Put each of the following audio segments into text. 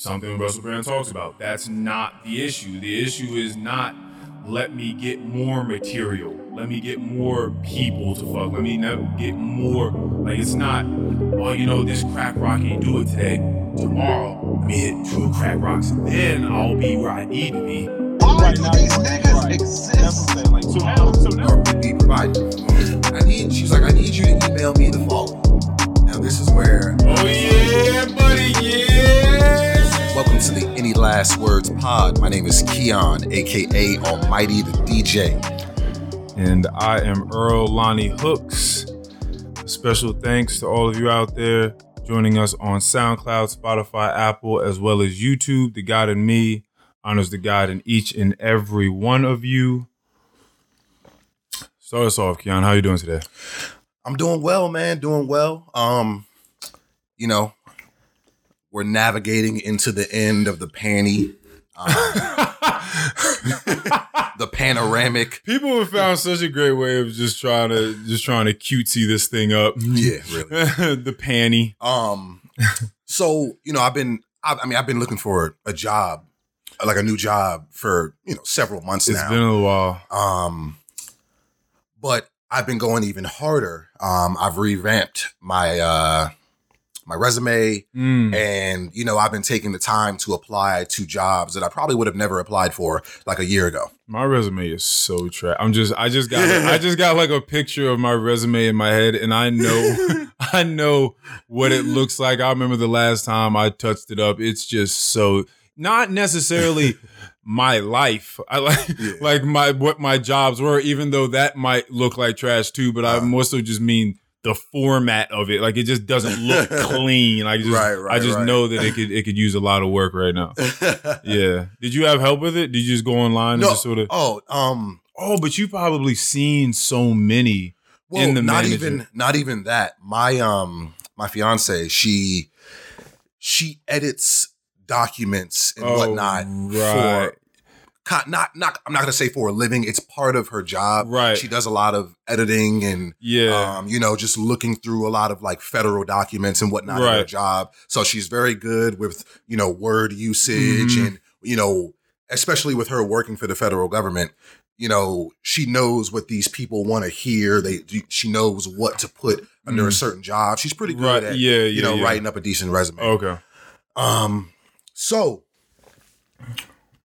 something Russell Brand talks about. That's not the issue. The issue is not let me get more material. Let me get more people to fuck. Let me get more. Like it's not. Well, you know this crack rock ain't do it today. Tomorrow, let me hit two crack rocks. Then I'll be where I need to be. Why do these niggas exist? So now, so now, be provided. I need. She's like, I need you to email me the following. Now this is where. Oh yeah, buddy, yeah. Welcome to the Any Last Words Pod. My name is Keon, aka Almighty the DJ. And I am Earl Lonnie Hooks. Special thanks to all of you out there joining us on SoundCloud, Spotify, Apple, as well as YouTube. The God in me honors the God in each and every one of you. Start us off, Keon. How are you doing today? I'm doing well, man. Doing well. Um, you know, we're navigating into the end of the panty. Um, the panoramic. People have found such a great way of just trying to just trying to cutesy this thing up. Yeah, really. the panty. Um, so you know, I've been. I, I mean, I've been looking for a job, like a new job, for you know several months It's now. It's been a while. Um, but I've been going even harder. Um, I've revamped my uh my resume, Mm. and you know, I've been taking the time to apply to jobs that I probably would have never applied for like a year ago. My resume is so trash. I'm just I just got I just got like a picture of my resume in my head and I know I know what it looks like. I remember the last time I touched it up. It's just so not necessarily my life. I like Yeah. like my what my jobs were, even though that might look like trash too, but I Uh. more so just mean the format of it. Like it just doesn't look clean. Like just Right, I just right. know that it could it could use a lot of work right now. Yeah. Did you have help with it? Did you just go online and just sort of oh, um, Oh, but you probably seen so many. well, In the not manager. even not even that. My um my fiance, she she edits documents and whatnot Oh, right. for not not I'm not gonna say for a living. It's part of her job. Right. She does a lot of editing and Yeah. um, you know, just looking through a lot of like federal documents and whatnot in her Right. job. So she's very good with, you know, word usage Mhm. and, you know, especially with her working for the federal government, you know, she knows what these people want to hear. They she knows what to put under a Mhm. certain job. She's pretty good right. at, yeah. Yeah. you know, yeah. writing up a decent resume. Okay. Um, so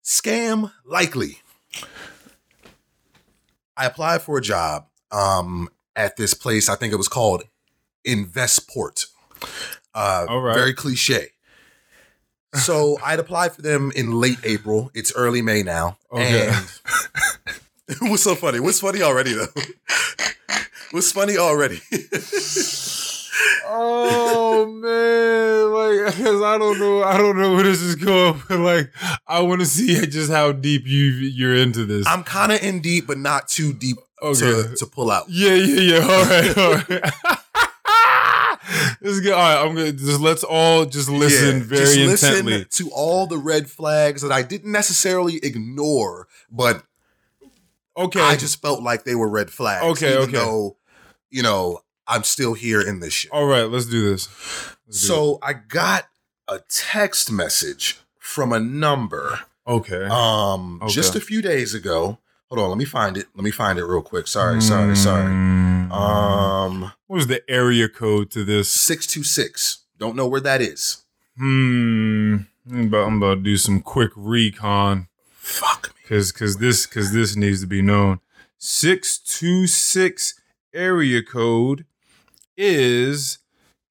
scam likely. I applied for a job um at this place. I think it was called Investport. Uh, All right. very cliche. So I'd applied for them in late April. It's early May now. Okay. And what's so funny? What's funny already though? what's funny already? Oh man, like because I don't know, I don't know where this is going, but like I want to see just how deep you you're into this. I'm kind of in deep, but not too deep Okay. to, to pull out. yeah, yeah, yeah. All right, all right. this is good. All right, I'm gonna just let's all just listen Yeah, very just intently. Listen to all the red flags that I didn't necessarily ignore, but okay, I just felt like they were red flags. Okay, okay. Though, you know, I'm still here in this shit. all right. Let's do this. Let's do So I got a text message from a number okay. um Okay. just a few days ago. Hold on, let me find it. Let me find it real quick. Sorry, sorry, sorry. Mm. Um what was the area code to this? 626. Don't know where that is. Hmm. I'm about, I'm about to do some quick recon Fuck me. because because this because this needs to be known. Six two six area code is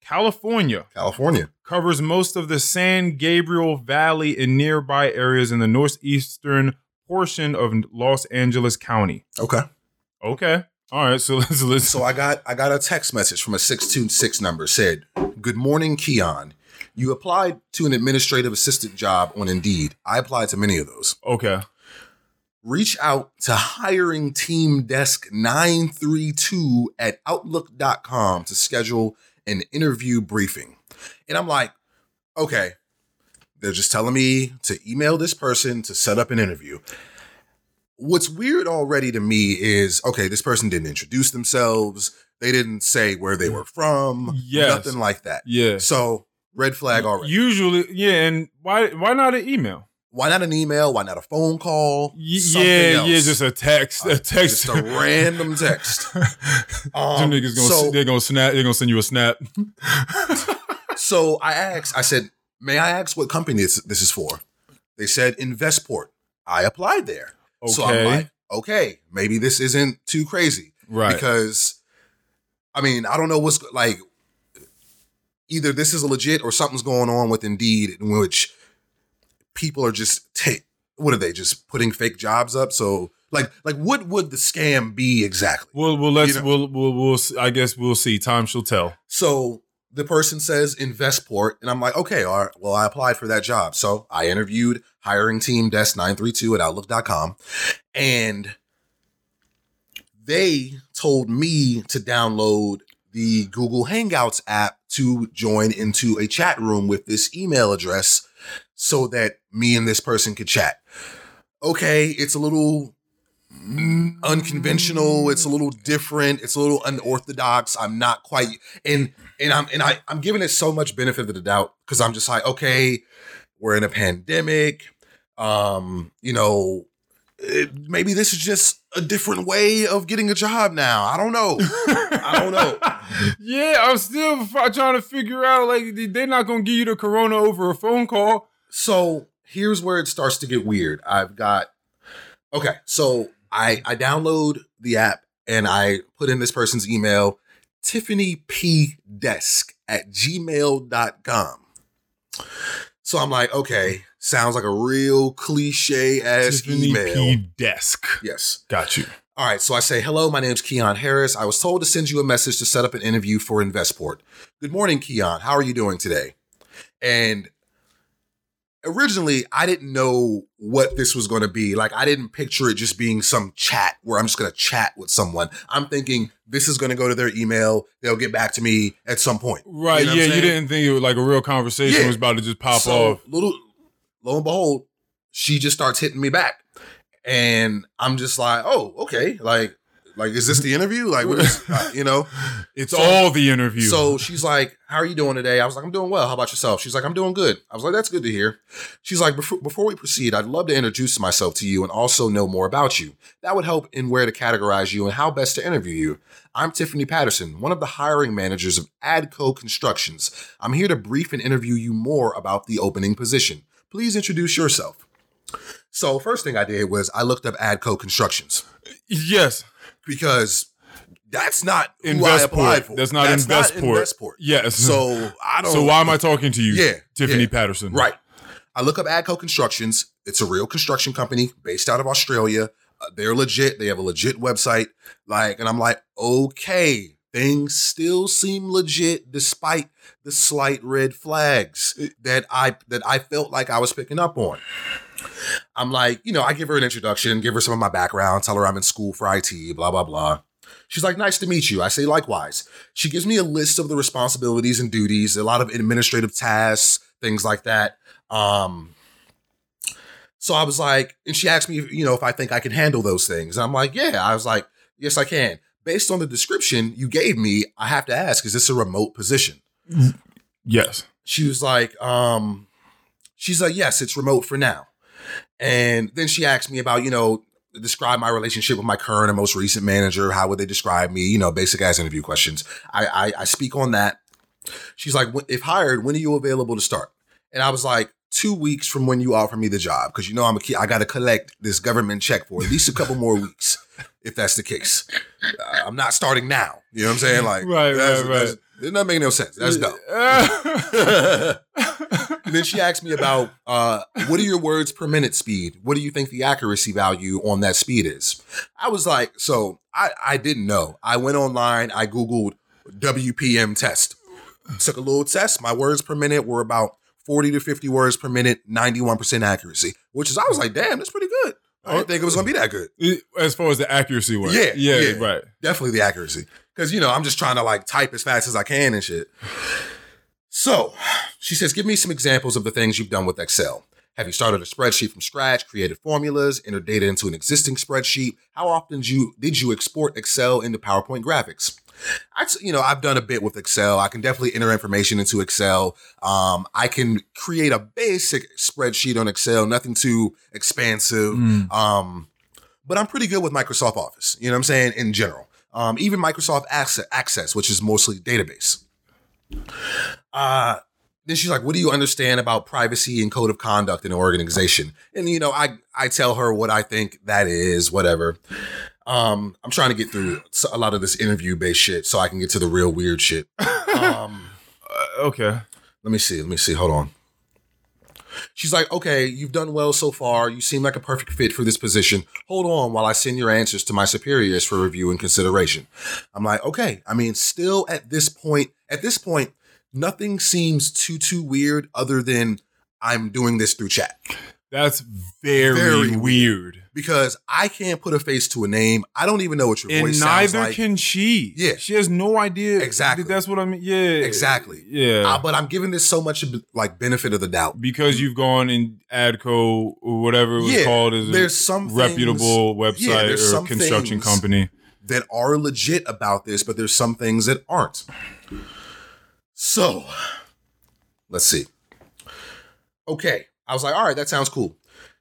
California. California. Covers most of the San Gabriel Valley and nearby areas in the northeastern portion of Los Angeles County. Okay. Okay. All right. So let's let's. So I got I got a text message from a 626 number said, "Good morning, Keon. You applied to an administrative assistant job on Indeed. I applied to many of those. okay. Reach out to hiring team desk 932 at outlook.com to schedule an interview briefing." And I'm like, "Okay, they're just telling me to email this person to set up an interview." What's weird already to me is okay, this person didn't introduce themselves. They didn't say where they were from. Yes. Nothing like that. Yeah. So red flag already. Usually, yeah. And why why not an email? Why not an email? Why not a phone call? Something yeah, else. yeah. Just a text, a text. Just a random text. Um, niggas gonna so- they're gonna snap. They're gonna send you a snap. So I asked, I said, may I ask what company this, this is for? They said Investport. I applied there. Okay, So I'm like, okay, maybe this isn't too crazy. right. Because, I mean, I don't know what's like, either this is legit or something's going on with Indeed in which people are just, ta- what are they, just putting fake jobs up? So, like, like what would the scam be exactly? Well, well, let's You know- we'll, we'll we'll I guess we'll see. Time shall tell. So the person says Investport, and I'm like, okay, all right, well, I applied for that job. So I interviewed hiring team desk 932 at outlook.com, and they told me to download the Google Hangouts app to join into a chat room with this email address so that me and this person could chat. Okay, it's a little unconventional. It's a little different. It's a little unorthodox. I'm not quite and and I'm and I I'm giving it so much benefit of the doubt because I'm just like, okay, we're in a pandemic. Um, you know, it, maybe this is just a different way of getting a job now. I don't know. I don't know. yeah, I'm still trying to figure out like they're not gonna give you the corona over a phone call. So here's where it starts to get weird. I've got okay, so I I download the app and I put in this person's email, Tiffany P Desk at gmail.com. So I'm like, okay, sounds like a real cliche ass email. P. Desk. Yes. Got you. All right, so I say, hello, my name's Keon Harris. I was told to send you a message to set up an interview for Investport. Good morning, Keon. How are you doing today? And originally, I didn't know what this was going to be. Like, I didn't picture it just being some chat where I'm just going to chat with someone. I'm thinking this is going to go to their email. They'll get back to me at some point. Right. You know yeah, you didn't think it was like a real conversation Yeah. was about to just pop so, off. Little, lo and behold, she just starts hitting me back, and I'm just like, oh, okay, like, like is this the interview? Like, what is, uh, you know? It's So- all the interview. So she's like, "How are you doing today?" I was like, "I'm doing well. How about yourself?" She's like, "I'm doing good." I was like, "That's good to hear." She's like, "Before, before we proceed, I'd love to introduce myself to you and also know more about you. That would help in where to categorize you and how best to interview you. I'm Tiffany Patterson, one of the hiring managers of Adco Constructions. I'm here to brief and interview you more about the opening position. Please introduce yourself." So first thing I did was I looked up Adco Constructions yes, because that's not who I Investport. for. That's not Investport. Investport. Yes. So I don't. so why am I talking to you? Yeah, Tiffany yeah. Patterson. Right. I look up Adco Constructions. It's a real construction company based out of Australia. Uh, they're legit. They have a legit website. Like, and I'm like, okay, things still seem legit despite the slight red flags that I that I felt like I was picking up on. I'm like, you know, I give her an introduction, give her some of my background, tell her I'm in school for IT, blah blah blah. She's like, nice to meet you. I say likewise. She gives me a list of the responsibilities and duties, a lot of administrative tasks, things like that. Um, so I was like, and she asked me, you know, if I think I can handle those things. And I'm like, yeah. I was like, yes, I can. Based on the description you gave me, I have to ask, is this a remote position? Yes. She was like, um, she's like, yes, it's remote for now. And then she asked me about, you know, describe my relationship with my current and most recent manager. How would they describe me? You know, basic ass interview questions. I, I, I speak on that. She's like, if hired, when are you available to start? And I was like, two weeks from when you offer me the job, because you know I'm a key. I got to collect this government check for at least a couple more weeks, if that's the case. Uh, I'm not starting now. You know what I'm saying? Like, Right, that's, right, that's- right. It doesn't make no sense. That's dumb. and then she asked me about uh, what are your words per minute speed? What do you think the accuracy value on that speed is? I was like, so I, I didn't know. I went online, I Googled WPM test, took a little test. My words per minute were about 40 to 50 words per minute, 91% accuracy, which is, I was like, damn, that's pretty good. I didn't think it was going to be that good. as far as the accuracy went. Yeah, Yeah. yeah. Right. Definitely the accuracy. Because, you know, I'm just trying to like type as fast as I can and shit. So she says, give me some examples of the things you've done with Excel. Have you started a spreadsheet from scratch, created formulas, entered data into an existing spreadsheet? How often did you, did you export Excel into PowerPoint graphics? I, you know, I've done a bit with Excel. I can definitely enter information into Excel. Um, I can create a basic spreadsheet on Excel, nothing too expansive. Mm. Um, but I'm pretty good with Microsoft Office. You know what I'm saying? In general, um, even Microsoft Access, Access, which is mostly database. Uh, then she's like, "What do you understand about privacy and code of conduct in an organization?" And you know, I I tell her what I think that is, whatever. Um, I'm trying to get through a lot of this interview based shit so I can get to the real weird shit. Um, Uh, okay. let me see. Let me see. Hold on. She's like, okay, you've done well so far. You seem like a perfect fit for this position. Hold on while I send your answers to my superiors for review and consideration. I'm like, okay. I mean, still at this point, at this point, nothing seems too too weird other than I'm doing this through chat That's very, Very weird. Because I can't put a face to a name. I don't even know what your And voice sounds neither like. can she. Yeah. She has no idea. Exactly. That's what I mean. Yeah. Exactly. Yeah. Uh, but I'm giving this so much like benefit of the doubt. because you've gone in Adco or whatever it was Yeah, called as a There's some reputable things- website there's or construction company. that are legit about this, but there's some things that aren't. So, let's see. Okay. I was like, all right, that sounds cool.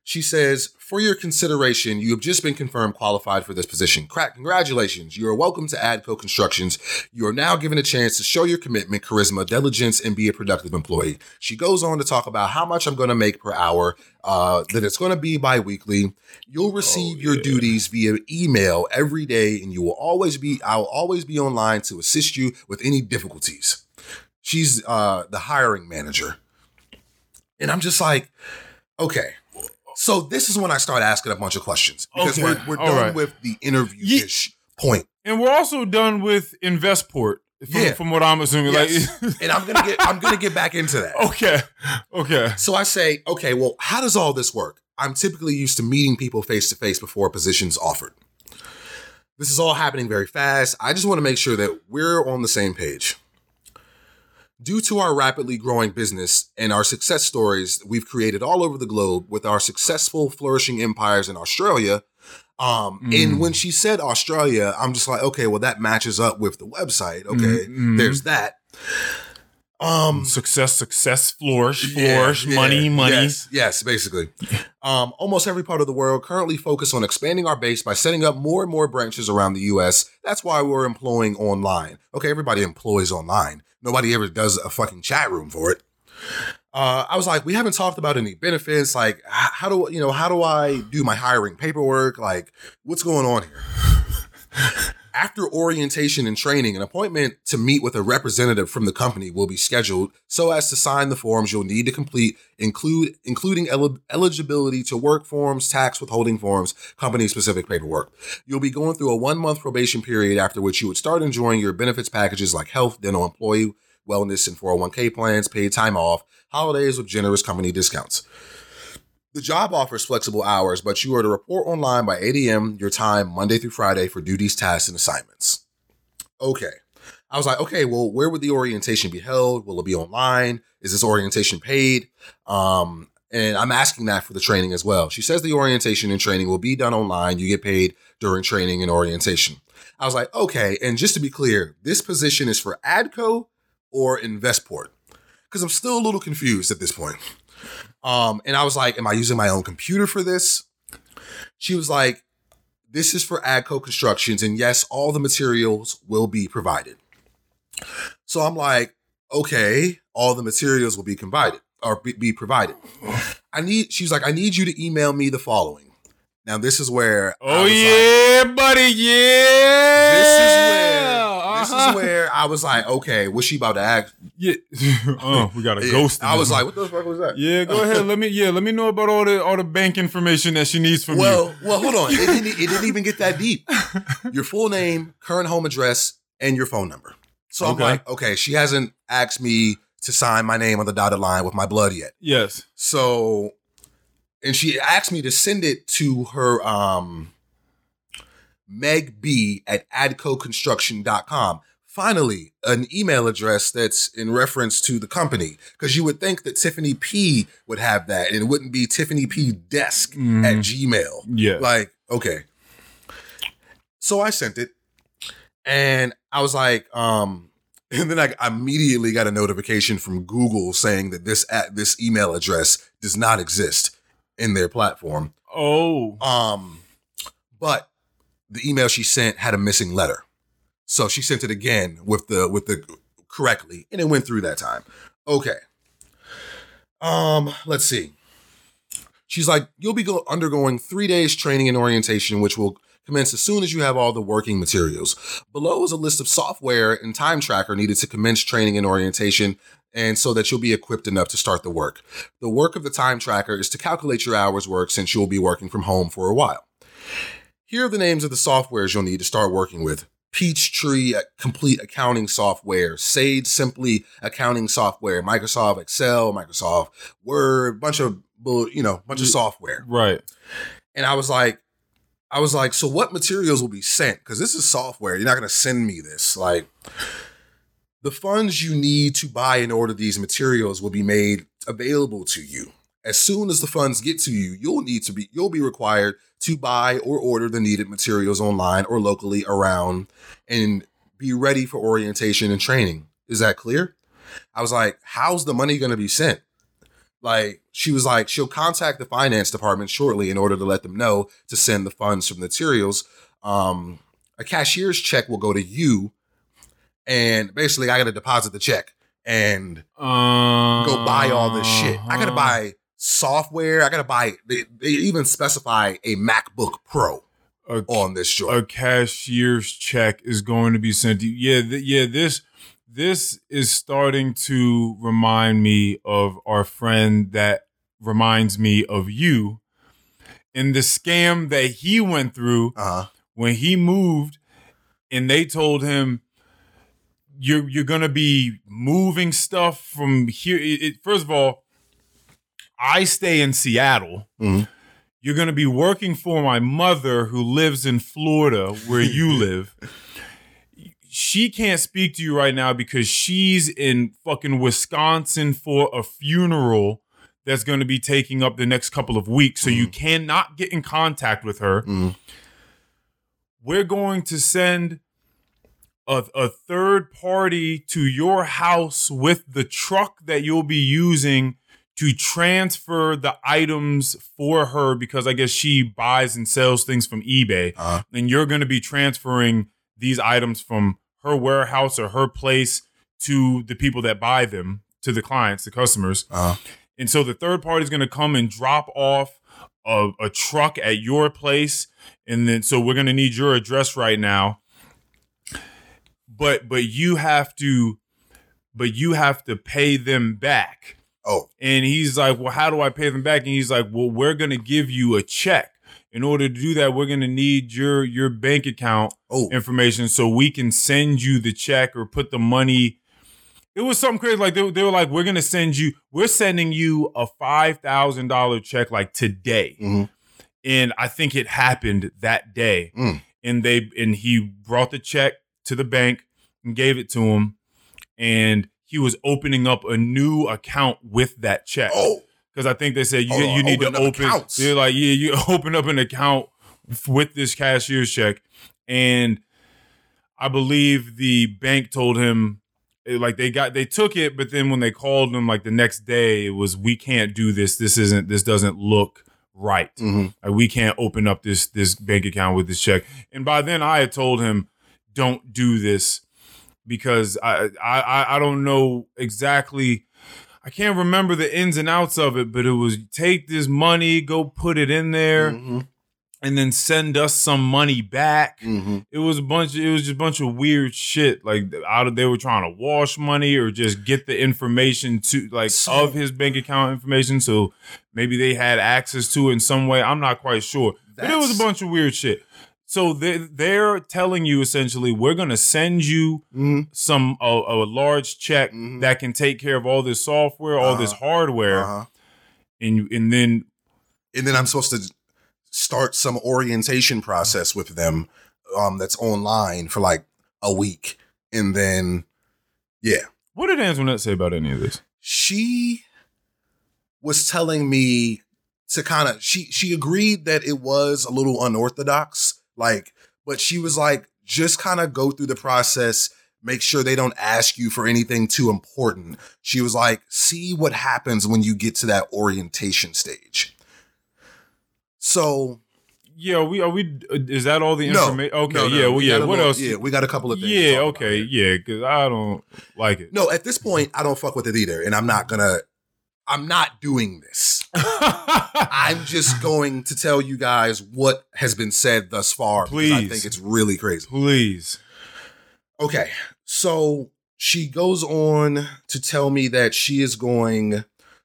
She says, for your consideration, you have just been confirmed qualified for this position. Crack, congratulations. You are welcome to ADCO Constructions. You are now given a chance to show your commitment, charisma, diligence, and be a productive employee. She goes on to talk about how much I'm going to make per hour, uh, that it's going to be bi-weekly. You'll receive your yeah. duties via email every day, and you will always be, I'll always be online to assist you with any difficulties. She's uh, the hiring manager. And I'm just like, okay. So this is when I start asking a bunch of questions because Okay, we're, we're done right. with the interview ish point. And we're also done with Investport, from, Yeah. from what I'm assuming. Yes. Like, and I'm gonna get I'm gonna get back into that. okay, okay, So I say, okay, well, how does all this work? I'm typically used to meeting people face to face before a position's offered. This is all happening very fast. I just want to make sure that we're on the same page. Due to our rapidly growing business and our success stories we've created all over the globe with our successful flourishing empires in Australia. Um, Mm. and when she said Australia, I'm just like, okay, well, that matches up with the website. Okay, Mm, mm. there's that. Um, success, success, flourish, yeah, flourish, yeah, money, money. Yes, yes, basically. um, almost every part of the world currently focus on expanding our base by setting up more and more branches around the U.S. That's why we're employing online. Okay, everybody employs online. Nobody ever does a fucking chat room for it. Uh, I was like, we haven't talked about any benefits. Like, how do you know? How do I do my hiring paperwork? Like, what's going on here? After orientation and training, an appointment to meet with a representative from the company will be scheduled so as to sign the forms you'll need to complete, include including eli- eligibility to work forms, tax withholding forms, company specific paperwork. You'll be going through a one month probation period after which you would start enjoying your benefits packages like health, dental, employee wellness, and 401k plans, paid time off, holidays with generous company discounts. The job offers flexible hours, but you are to report online by 8 a.m. your time, Monday through Friday, for duties, tasks, and assignments. Okay. I was like, okay, well, where would the orientation be held? Will it be online? Is this orientation paid? Um, and I'm asking that for the training as well. She says the orientation and training will be done online. You get paid during training and orientation. I was like, okay. And just to be clear, this position is for ADCO or Investport because I'm still a little confused at this point. Um, and I was like, Am I using my own computer for this? She was like, This is for ADCO Constructions, and yes, all the materials will be provided. So I'm like, Okay, all the materials will be provided or be, provided. I need, she's like, I need you to email me the following. Now, this is where I Oh was like, yeah, buddy, yeah. this is where this Uh-huh. is where I was like, okay, what's she about to ask? Yeah. oh, we got a ghost. in I was like, what the fuck was that? yeah, go ahead. Let me. Yeah, let me know about all the all the bank information that she needs from me Well, you. well, hold on. It didn't, it didn't even get that deep. Your full name, current home address, and your phone number. So Okay. I'm like, okay, she hasn't asked me to sign my name on the dotted line with my blood yet. Yes. So, and she asked me to send it to her um Meg B at adcoconstruction.com. Finally, an email address that's in reference to the company. Because you would think that Tiffany P would have that, and it wouldn't be Tiffany P desk at Mhm. Gmail. Yeah. Like, okay. So I sent it. And I was like, um, and then I immediately got a notification from Google saying that this at this email address does not exist in their platform. Oh. Um, but the email she sent had a missing letter. So she sent it again with the with the correctly, and it went through that time. Okay. Um, let's see. She's like, you'll be go- undergoing three days training and orientation, which will commence as soon as you have all the working materials. Below is a list of software and time tracker needed to commence training and orientation, and so that you'll be equipped enough to start the work. The work of the time tracker is to calculate your hours work since you'll be working from home for a while. Here are the names of the softwares you'll need to start working with. Peachtree Complete Accounting Software, Sage Simply Accounting Software, Microsoft Excel, Microsoft Word, bunch of you know, bunch of software. Right. And I was like, I was like, so what materials will be sent? Because this is software. You're not going to send me this. Like, the funds you need to buy and order these materials will be made available to you. As soon as the funds get to you, you'll need to be you'll be required to buy or order the needed materials online or locally around and be ready for orientation and training. Is that clear? I was like, how's the money going to be sent? Like, she was like, she'll contact the finance department shortly in order to let them know to send the funds for the materials. Um, a cashier's check will go to you, and basically, I got to deposit the check and Um, go buy all this shit. I got to buy software. I got to buy. They, they even specify a MacBook Pro a, on this joint. a cashier's check is going to be sent to you. Yeah, th- yeah. This this is starting to remind me of our friend that reminds me of you, and the scam that he went through Uh huh. when he moved, and they told him. You're you're gonna be moving stuff from here. It, it- first of all, I stay in Seattle. Mhm. You're going to be working for my mother who lives in Florida where you live. She can't speak to you right now because she's in fucking Wisconsin for a funeral that's going to be taking up the next couple of weeks. So you cannot get in contact with her. Mhm. We're going to send a, a third party to your house with the truck that you'll be using to transfer the items for her because I guess she buys and sells things from eBay. Uh-huh. And you're going to be transferring these items from her warehouse or her place to the people that buy them, to the clients, the customers. Uh huh. And so the third party is going to come and drop off a, a truck at your place. And then, so we're going to need your address right now. But, but you have to, but you have to pay them back. Oh, And he's like, Well, how do I pay them back? And he's like, Well, we're gonna give you a check. In order to do that, we're gonna need your your bank account oh, information so we can send you the check or put the money. It was something crazy. Like they, they were like, We're gonna send you, we're sending you a five thousand dollar check like today. Mhm. And I think it happened that day. Mm. And they and he brought the check to the bank and gave it to him. And he was opening up a new account with that check oh. because I think they said you, on, you need to open. accounts. They're like, yeah, you open up an account with this cashier's check, and I believe the bank told him eh, like they got they took it, but then when they called him like the next day, it was we can't do this. This isn't. This doesn't look right. Mhm. Like, we can't open up this this bank account with this check. And by then, I had told him, don't do this because I I I- don't know exactly. I can't remember the ins and outs of it, but it was take this money, go put it in there, Mhm. and then send us some money back. Mhm. It was a bunch. It was just a bunch of weird shit. Like out of they were trying to wash money or just get the information to like So- of his bank account information. So maybe they had access to it in some way. I'm not quite sure. but it was a bunch of weird shit. So they they're telling you essentially we're gonna send you Mhm. some a, a large check Mhm. that can take care of all this software, all this Uh-huh. hardware, Uh-huh. and you- and then and then I'm supposed to start some orientation process with them um that's online for like a week and then yeah what did Antoinette say about any of this? she was telling me to kind of she she agreed that it was a little unorthodox like but she was like just kind of go through the process, make sure they don't ask you for anything too important. She was like, see what happens when you get to that orientation stage. So Yeah, we are we. Uh, is that all the no, information? Okay, no, no, yeah, well, we yeah. What little- else? Yeah, we got a couple of things. Yeah, okay, yeah. Because I don't like it. No, at this point, I don't fuck with it either, and I'm not gonna. I'm not doing this. I'm just going to tell you guys what has been said thus far. Please. I think it's really crazy. Please. Okay, so she goes on to tell me that she is going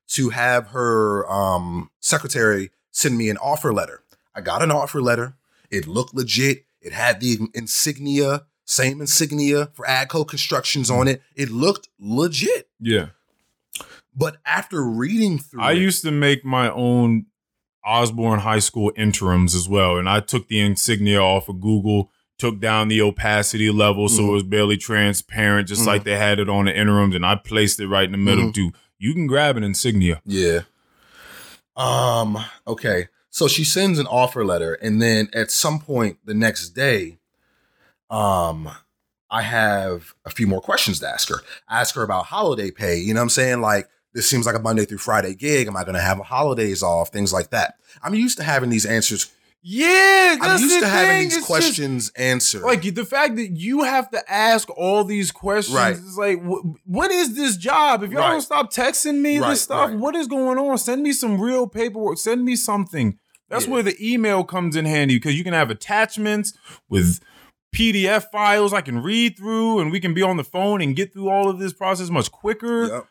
to have her um, secretary send me an offer letter. I got an offer letter. It looked legit. It had the insignia, same insignia for Adco Constructions on it. It looked legit. Yeah. But after reading through, I it, used to make my own Osborne High School interims as well, and I took the insignia off of Google, took down the opacity level so Mhm. it was barely transparent, just Mhm. like they had it on the interims, and I placed it right in the middle Mhm. too. You can grab an insignia. Yeah. Um, okay. So she sends an offer letter and then at some point the next day, um, I have a few more questions to ask her. I ask her about holiday pay. You know what I'm saying? Like, this seems like a Monday through Friday gig. Am I going to have holidays off? Things like that. I'm used to having these answers. Yeah, I'm used to having these questions answered. like the fact that you have to ask all these questions Right. is like, wh- what is this job? If y'all Right. don't stop texting me Right, this stuff, right. what is going on? Send me some real paperwork. Send me something. That's Yeah. where the email comes in handy because you can have attachments with PDF files I can read through, and we can be on the phone and get through all of this process much quicker. Yep.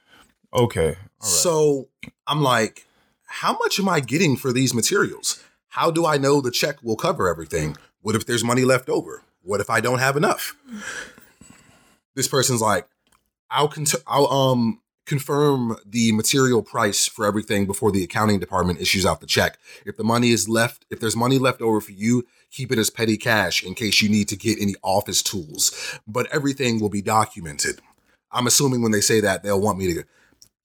Okay. So I'm like, how much am I getting for these materials? How do I know the check will cover everything? What if there's money left over? What if I don't have enough? This person's like, I'll con- I'll um confirm the material price for everything before the accounting department issues out the check. If the money is left, if there's money left over for you, keep it as petty cash in case you need to get any office tools. But everything will be documented. I'm assuming when they say that, they'll want me to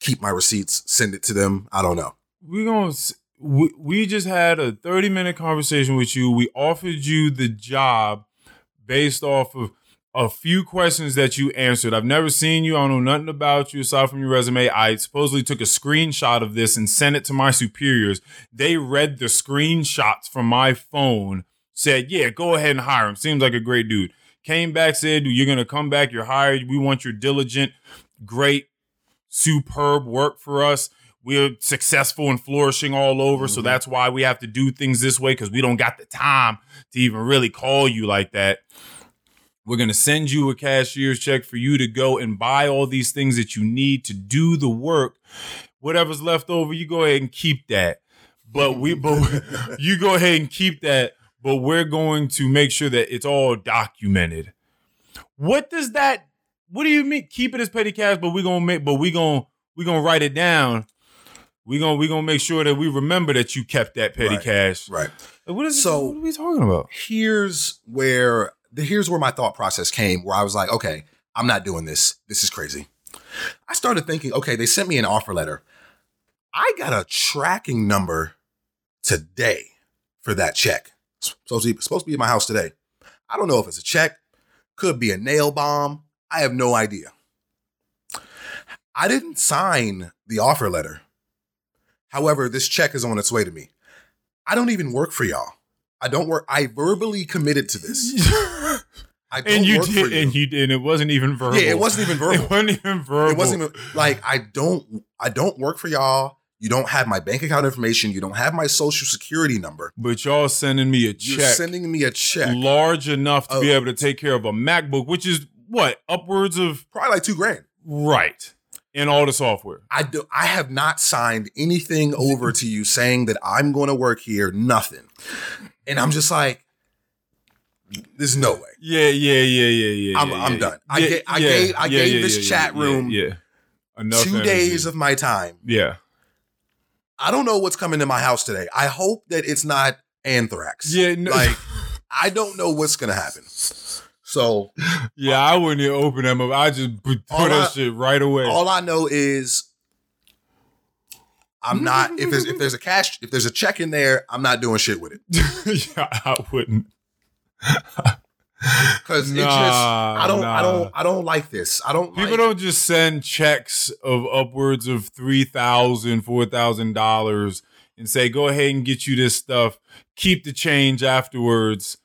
keep my receipts, send it to them. I don't know. we gonna we, we just had a 30 minute conversation with you. We offered you the job based off of a few questions that you answered. I've never seen you. I don't know nothing about you aside from your resume. I supposedly took a screenshot of this and sent it to my superiors. They read the screenshots from my phone said yeah go ahead and hire him. Seems like a great dude. Came back said you're gonna come back. You're hired. We want your diligent great superb work for us we're successful and flourishing all over. So Mhm. that's why we have to do things this way because we don't got the time to even really call you like that. We're going to send you a cashier's check for you to go and buy all these things that you need to do the work. Whatever's left over, you go ahead and keep that. But we, but you go ahead and keep that. But we're going to make sure that it's all documented. What does that? What do you mean? Keep it as petty cash, but we're gonna make, but we gonna we gonna write it down. We gonna we gonna make sure that we remember that you kept that petty Right. cash. Right. Like, What is So- so? What are we talking about? Here's where the here's where my thought process came where I was like, okay, I'm not doing this. This is crazy. I started thinking, okay, they sent me an offer letter. I got a tracking number today for that check. It's supposed to be, supposed to be in my house today. I don't know if it's a check, could be a nail bomb. I have no idea. I didn't sign the offer letter. However, this check is on its way to me. I don't even work for y'all. I don't work. I verbally committed to this. I don't and you work for did, you. and you did. and It wasn't even verbal. yeah, it wasn't even verbal. It wasn't even verbal. It wasn't even like I don't. I don't work for y'all. You don't have my bank account information. You don't have my social security number. But y'all sending me a You're check sending me a check, large enough to be Oh. able to take care of a MacBook, which is what upwards of probably like two grand. right in all the software. I do. I have not signed anything over to you saying that I'm going to work here. Nothing. And I'm just like, there's no way. Yeah, yeah, yeah, yeah, yeah. I'm- yeah, I'm yeah. done. I ga- I yeah, gave- I yeah, gave yeah, this yeah, chat yeah, room Yeah, enough Two energy. days of my time. yeah, I don't know what's coming to my house today. I hope that it's not anthrax. yeah, no, Like, I don't know what's going to happen. So yeah. I wouldn't even open them up. I just put that I- shit right away. all I know is I'm not if there's if there's a cash if there's a check in there, I'm not doing shit with it. yeah, I wouldn't. Because it just I don't I don't I don't like this. I don't People like, don't just send checks of upwards of three thousand, four thousand dollars and say, "Go ahead and get you this stuff. Keep the change afterwards.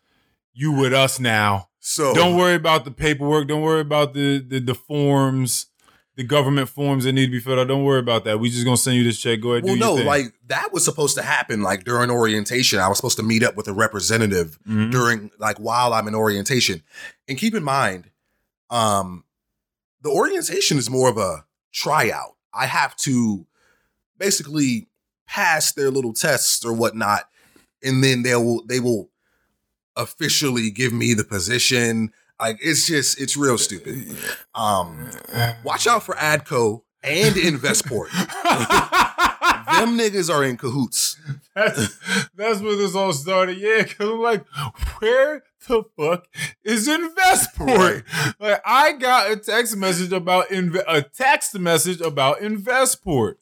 You with us now. So Don't worry about the paperwork. Don't worry about the the, the forms, the government forms that need to be filled out. Don't worry about that. We just gonna send you this check. Go ahead. Well, do no, like that was supposed to happen like during orientation. I was supposed to meet up with a representative Mhm. during like while I'm in orientation. And keep in mind, um, the orientation is more of a tryout. I have to basically pass their little tests or whatnot, and then they will they will officially give me the position. Like it's just it's real stupid. Um, watch out for Adco and Investport. Them niggas are in cahoots. That's that's where this all started. Yeah, because I'm like, where the fuck is Investport? Like, I got a text message about inve- a text message about Investport.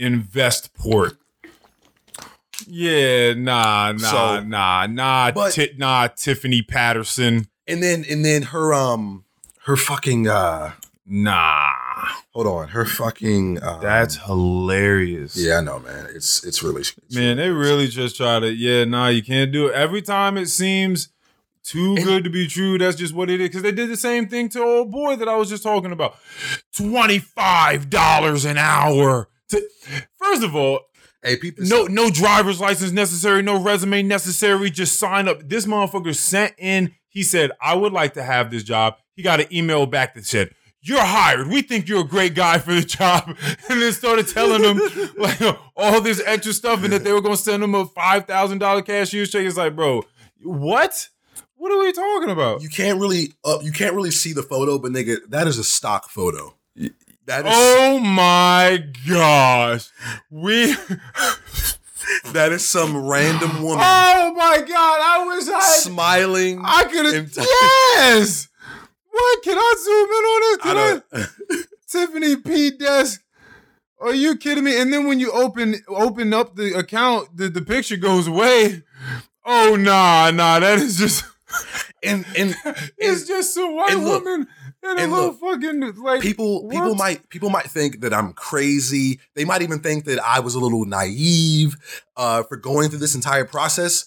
Investport. Yeah, nah, nah, So- nah, nah, But- Ti- nah. Tiffany Patterson, And then and then her um her fucking uh nah. hold on her fucking um, That's hilarious. yeah I know man it's it's really it's Man, they really just try to, yeah, nah, you can't do it. Every time it seems too And- good to be true, that's just what it is. Because they did the same thing to old boy that I was just talking about. $25 an hour. To, first of all, hey people no, no driver's license necessary, no resume necessary. Just sign up. This motherfucker sent in, he said, I would like to have this job. He got an email back that said, you're hired. We think you're a great guy for the job. And then started telling him like all this extra stuff and that they were gonna send him a five thousand dollar cashier's check. It's like, bro, what? What are we talking about? you can't really uh, you can't really see the photo but nigga that is a stock photo that is oh my gosh. We that is some random woman Oh my god, I wish I smiling I could have. Enti- Yes. What can I zoom in on this? Can Tiffany P desk. Are you kidding me? And then when you open open up the account, the, the picture goes away. Oh nah, nah. That is just. and and It's and just a white look, woman and and look, fucking like people people might people might think that I'm crazy. They might even think that I was a little naive uh, for going through this entire process.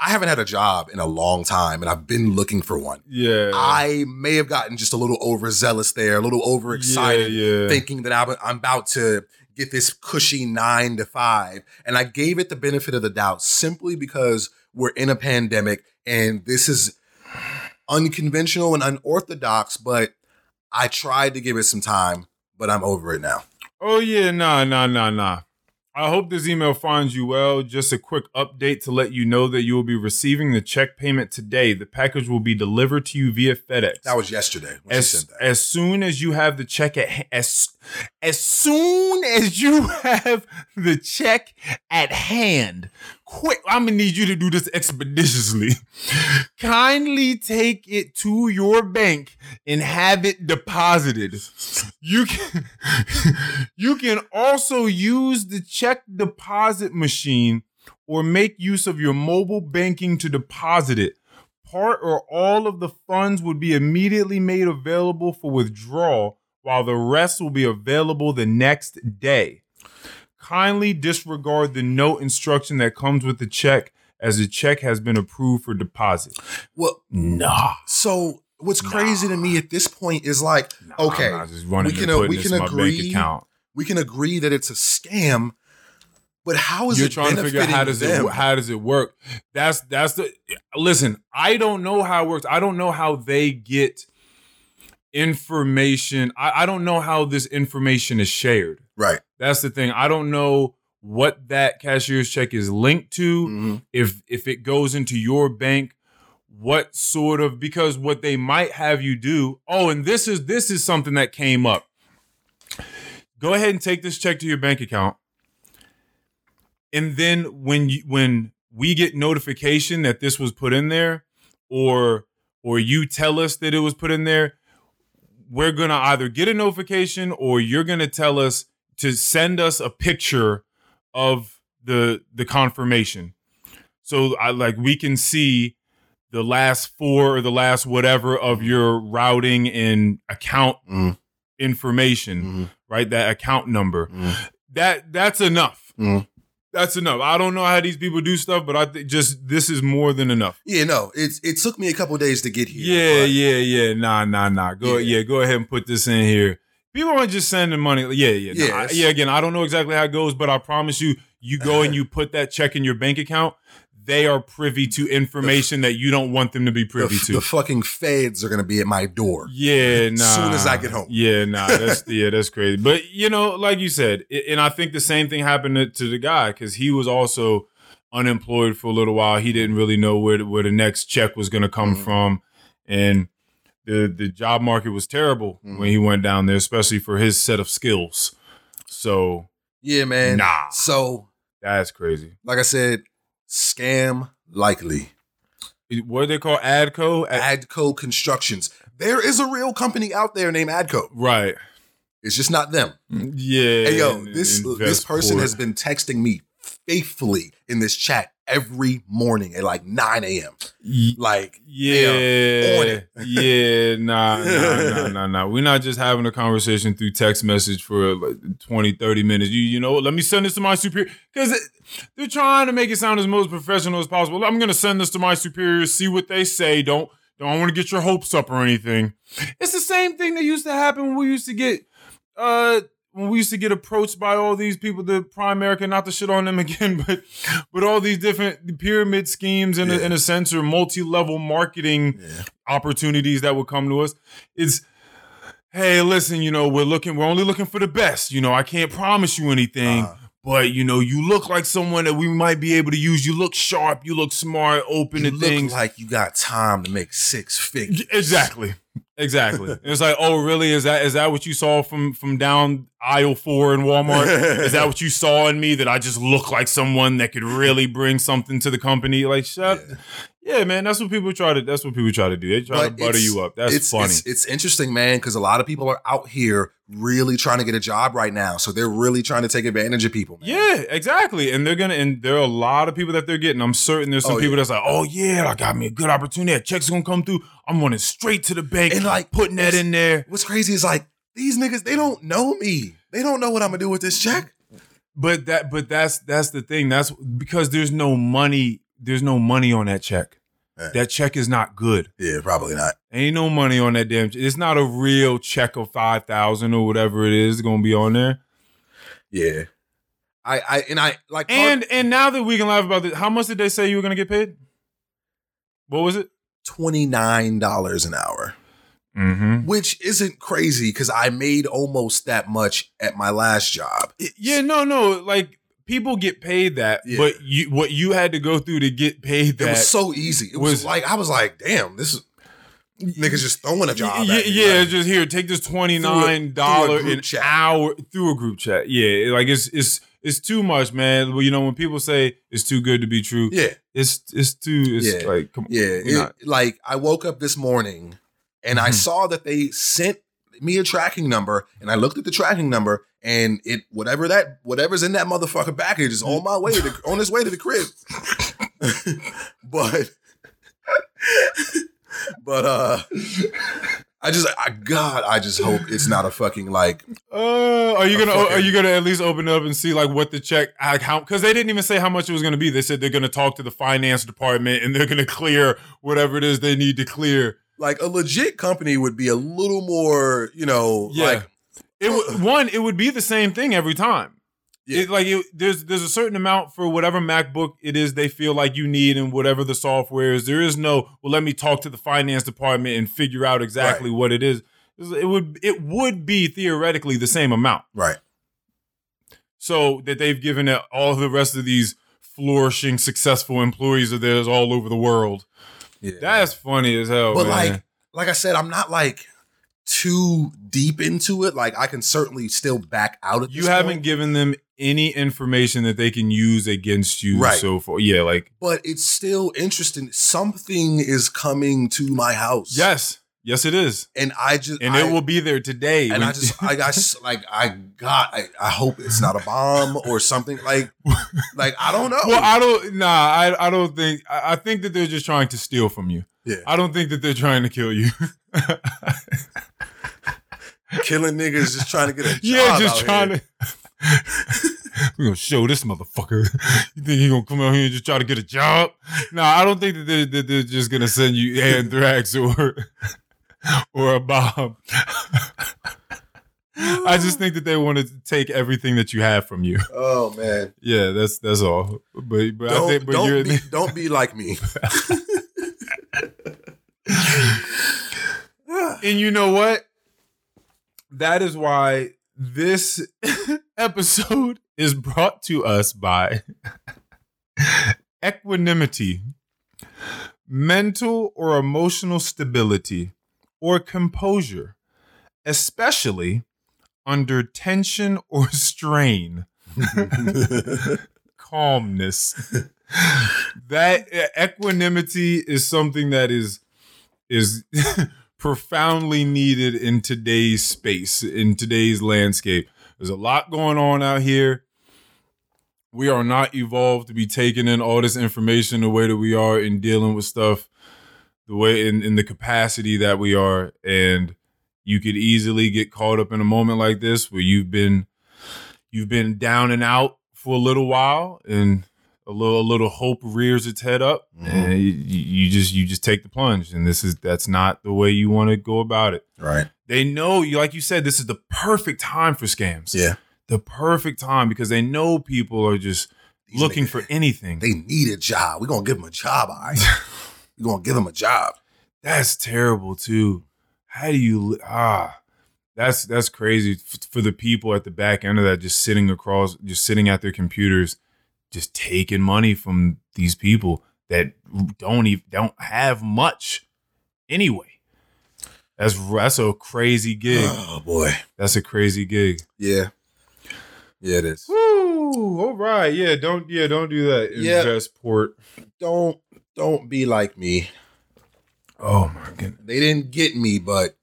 I haven't had a job in a long time, and I've been looking for one. Yeah. I may have gotten just a little overzealous there, a little overexcited, Yeah, yeah. thinking that I'm, I'm about to get this cushy nine to five. And I gave it the benefit of the doubt simply because we're in a pandemic and this is unconventional and unorthodox, but I tried to give it some time, but I'm over it now. Oh yeah, nah, nah, nah, nah. I hope this email finds you well. Just a quick update to let you know that you will be receiving the check payment today. The package will be delivered to you via FedEx. That was yesterday as, sent that. as soon as you have the check at as as soon as you have the check at hand quick i'm gonna need you to do this expeditiously. Kindly take it to your bank and have it deposited. You can you can also use the check deposit machine or make use of your mobile banking to deposit it. Part or all of the funds would be immediately made available for withdrawal, while the rest will be available the next day. Kindly disregard the note instruction that comes with the check, as the check has been approved for deposit. Well, Nah. so what's crazy to me at this point is like, okay, just running we can- uh, putting we can agree we can agree that it's a scam, but how is You're it trying to figure out how does benefiting it how does it work? That's that's the listen. I don't know how it works. I don't know how they get information. I, I don't know how this information is shared. Right. That's the thing. I don't know what that cashier's check is linked to. Mhm. If if it goes into your bank, what sort of because what they might have you do. Oh, and this is this is something that came up. Go ahead and take this check to your bank account. And then when you when we get notification that this was put in there or or you tell us that it was put in there, we're going to either get a notification or you're going to tell us to send us a picture of the the confirmation so i like we can see the last four or the last whatever of your routing and account Mm. information, Mhm. right? That account number. Mm. That that's enough. Mm. That's enough. I don't know how these people do stuff, but I think just this is more than enough. Yeah, no, it it took me a couple days to get here. Yeah, yeah, yeah. Nah, nah, nah. Go, Yeah. yeah. go ahead and put this in here. People aren't just sending money. Yeah, yeah, nah. Yes. yeah. Again, I don't know exactly how it goes, but I promise you, you go and you put that check in your bank account. They are privy to information that you don't want them to be The, privy to. the fucking feds are gonna be at my door. Yeah, nah. As soon as I get home. Yeah, nah. That's yeah, that's crazy. But you know, like you said, i- and I think the same thing happened to, to the guy because he was also unemployed for a little while. He didn't really know where the- where the next check was going to come Mhm. from, and the the job market was terrible Mhm. when he went down there, especially for his set of skills. So Yeah, man. Nah. So, that's crazy. like I said, scam likely. What do they call Adco? Ad- Adco Constructions. There is a real company out there named Adco. right. It's just not them. Yeah. Hey yo, this this person has been texting me faithfully in this chat every morning at like 9 a.m. Like, Yeah, yeah, nah, nah, nah, nah, nah. We're not just having a conversation through text message for like 20, 30 minutes. You, you know, what? let me send this to my superior because they're trying to make it sound as most professional as possible. I'm gonna send this to my superior, see what they say. Don't don't want to get your hopes up or anything. It's the same thing that used to happen when we used to get uh when we used to get approached by all these people, the Primerica, not to shit on them again, but but all these different pyramid schemes in, a, in a sense or multi-level marketing yeah. opportunities that would come to us. It's hey, listen, you know, we're looking, we're only looking for the best. You know, I can't promise you anything, Uh, but you know, you look like someone that we might be able to use. You look sharp, you look smart, open you to look things. like you got time to make six figures. Exactly. Exactly. it's like, oh, really? Is that is that what you saw from from down aisle four in Walmart? is that what you saw in me that I just look like someone that could really bring something to the company? Like, shut. Yeah. Yeah, man. That's what people try to. That's what people try to do. They try to butter you up. That's it's, funny. It's, it's interesting, man, because a lot of people are out here really trying to get a job right now. So they're really trying to take advantage of people. Man. Yeah, exactly. And they're gonna and there are a lot of people that they're getting. I'm certain there's some Oh, people yeah. that's like, oh yeah, I got me a good opportunity. That check's gonna come through. I'm running straight to the bank And, like, putting that in there. What's crazy is like these niggas, they don't know me. They don't know what I'm gonna do with this check. But that but that's that's the thing. That's because there's no money, there's no money on that check. Yeah. That check is not good. Yeah, probably not. Ain't no money on that damn check. It's not a real check of five thousand or whatever it is gonna be on there. Yeah. I, I and I like And and now that we can laugh about this, how much did they say you were gonna get paid? What was it? $29 an hour, Mm-hmm. which isn't crazy because I made almost that much at my last job. Yeah, no, no. Like people get paid that, Yeah. but you what you had to go through to get paid It that was so easy. It was, was- like I was like, damn, this is niggas just throwing a job. Yeah, yeah, like, just here, take this twenty nine dollar an chat. hour through a group chat. Yeah, like it's it's it's too much, man. Well, you know when people say it's too good to be true, yeah, it's it's too. It's Yeah. like come on, yeah. It- like I woke up this morning and I Mhm. saw that they sent me a tracking number, and I looked at the tracking number, and it whatever that whatever's in that motherfucker package is on my way to on its way to the crib. but but uh I just I God, I just hope it's not a fucking like Uh, are you gonna fucking- are you gonna at least open it up and see like what the check account? Because they didn't even say how much it was gonna be. They said they're gonna talk to the finance department and they're gonna clear whatever it is they need to clear. Like a legit company would be a little more, you know, Yeah. like It would one, it would be the same thing every time. Yeah. It, like it, there's there's a certain amount for whatever MacBook it is they feel like you need and whatever the software is. There is no well, let me talk to the finance department and figure out exactly what it is. It would it would be theoretically the same amount. right. So that they've given it all the rest of these flourishing, successful employees of theirs all over the world. Yeah. That's funny as hell. but man. like like I said, I'm not like too deep into it. Like I can certainly still back out of you haven't given them any information that they can use against you Right. so far. Yeah, like but it's still interesting. Something is coming to my house. yes, Yes, it is. and I just And I, it will be there today. and I just I got like I got I, I hope it's not a bomb or something like like I don't know. well, I don't. Nah, I, I don't think. I, I think that they're just trying to steal from you. Yeah. I don't think that they're trying to kill you. Killing niggas just trying to get a job. yeah, just trying here. to. We're gonna show this motherfucker. You think he gonna come out here and just try to get a job? No, I don't think that they're, that they're just gonna send you anthrax or or a bomb. I just think that they want to take everything that you have from you. Oh man. Yeah, that's that's all. But but Don't, think but don't, you're be, don't be like me. and you know what? That is why this episode is brought to us by equanimity, mental or emotional stability, or composure, especially under tension or strain. Calmness. that equanimity is something that is is profoundly needed in today's space, in today's landscape. There's a lot going on out here. We are not evolved to be taking in all this information the way that we are in dealing with stuff, the way in, in the capacity that we are. And you could easily get caught up in a moment like this where you've been you've been down and out for a little while and a little a little hope rears its head up Mhm. and you, you just you just take the plunge and this is that's not the way you want to go about it right. they know you like you said this is the perfect time for scams Yeah. the perfect time because they know people are just These looking niggas, for anything They need a job. We're gonna give them a job, all right? We're gonna give them a job. that's terrible too how do you ah that's that's crazy for the people at the back end of that just sitting across just sitting at their computers just taking money from these people that don't even don't have much anyway that's that's a crazy gig Oh boy. that's a crazy gig Yeah. Yeah, it is. Woo! All right, yeah. Don't yeah, don't do that. Yeah. Investport. Don't don't be like me. Oh my goodness. They didn't get me, but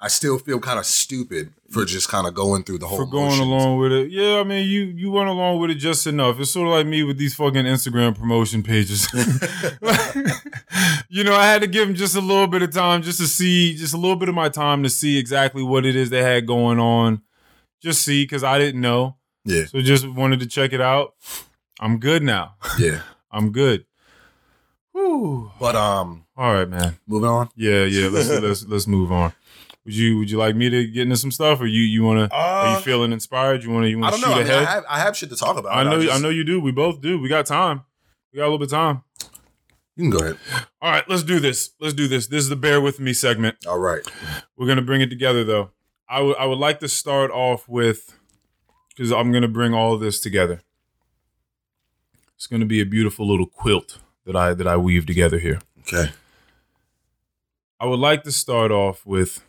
I still feel kind of stupid for just kind of going through the whole For going motions. along with it, yeah. I mean, you you went along with it just enough. It's sort of like me with these fucking Instagram promotion pages. you know, I had to give them just a little bit of time, just to see, just a little bit of my time to see exactly what it is they had going on. Just see, because I didn't know, Yeah, so just wanted to check it out. I'm good now. yeah. I'm good. Whew. But um, All right, man. moving on. Yeah, yeah. Let's let's let's move on. Would you would you like me to get into some stuff, or you you want to? are Uh, you feeling inspired? You want to you I want to don't shoot know. I, mean, I ahead? have I have shit to talk about. I know just- I know you do. We both do. We got time. We got a little bit of time. You can go ahead. All right, let's do this. Let's do this. This is the bear with me segment. All right. We're gonna bring it together though. I would I would like to start off with because I'm gonna bring all of this together. It's gonna be a beautiful little quilt that I that I weave together here. Okay. I would like to start off with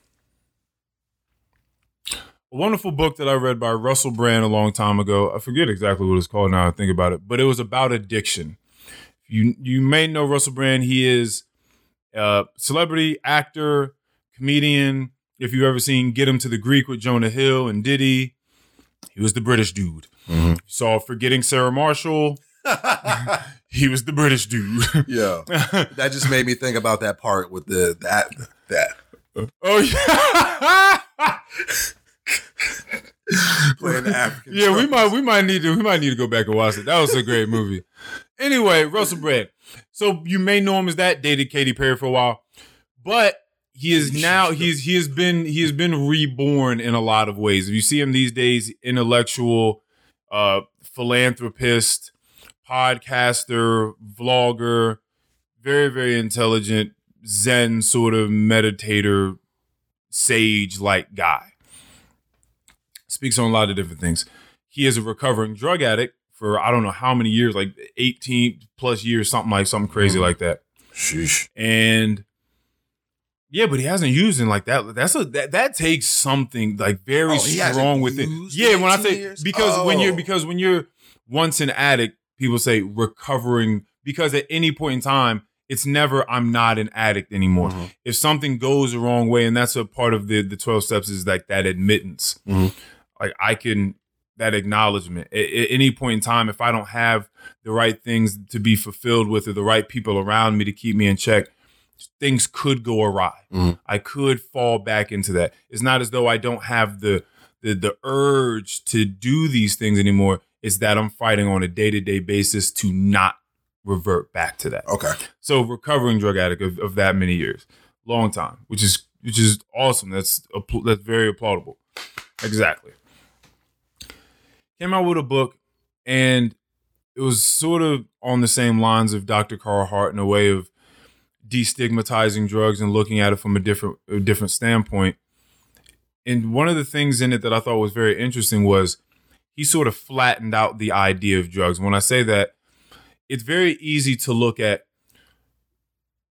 a wonderful book that I read by Russell Brand a long time ago. I forget exactly what it's called now. I think about it, but it was about addiction. You you may know Russell Brand. He is a celebrity, actor, comedian. If you've ever seen Get Him to the Greek with Jonah Hill and Diddy, he was the British dude. Mhm. You saw Forgetting Sarah Marshall. He was the British dude. yeah. That just made me think about that part with the that that oh yeah. playing the African. Yeah, we might we might need to we might need to go back and watch it. That was a great movie. Anyway, Russell Brand. So you may know him as that dated Katy Perry for a while, but he is now he's he has been he has been reborn in a lot of ways. If you see him these days, intellectual, uh, philanthropist, podcaster, vlogger, very very intelligent, Zen sort of meditator, sage like guy speaks on a lot of different things. He is a recovering drug addict for I don't know how many years, like 18 plus years, something like something crazy Mhm. like that. Sheesh. And yeah, but he hasn't used it like that. That's a that, that takes something like very Oh, strong with it. Yeah, when I say years? because when you're Oh. because when you're once an addict, people say recovering because at any point in time it's never I'm not an addict anymore. Mhm. If something goes the wrong way, and that's a part of the the 12 steps is like that admittance. Mhm. Like I can that acknowledgement at, at any point in time if I don't have the right things to be fulfilled with or the right people around me to keep me in check, things could go awry. Mhm. I could fall back into that. It's not as though I don't have the the the urge to do these things anymore. It's that I'm fighting on a day-to-day basis to not revert back to that. Okay. So recovering drug addict of, of that many years, long time, which is which is awesome. That's that's very applaudable. Exactly. Came out with a book, and it was sort of on the same lines of Dr. Carl Hart in a way of destigmatizing drugs and looking at it from a different a different standpoint. And one of the things in it that I thought was very interesting was he sort of flattened out the idea of drugs. When I say that, it's very easy to look at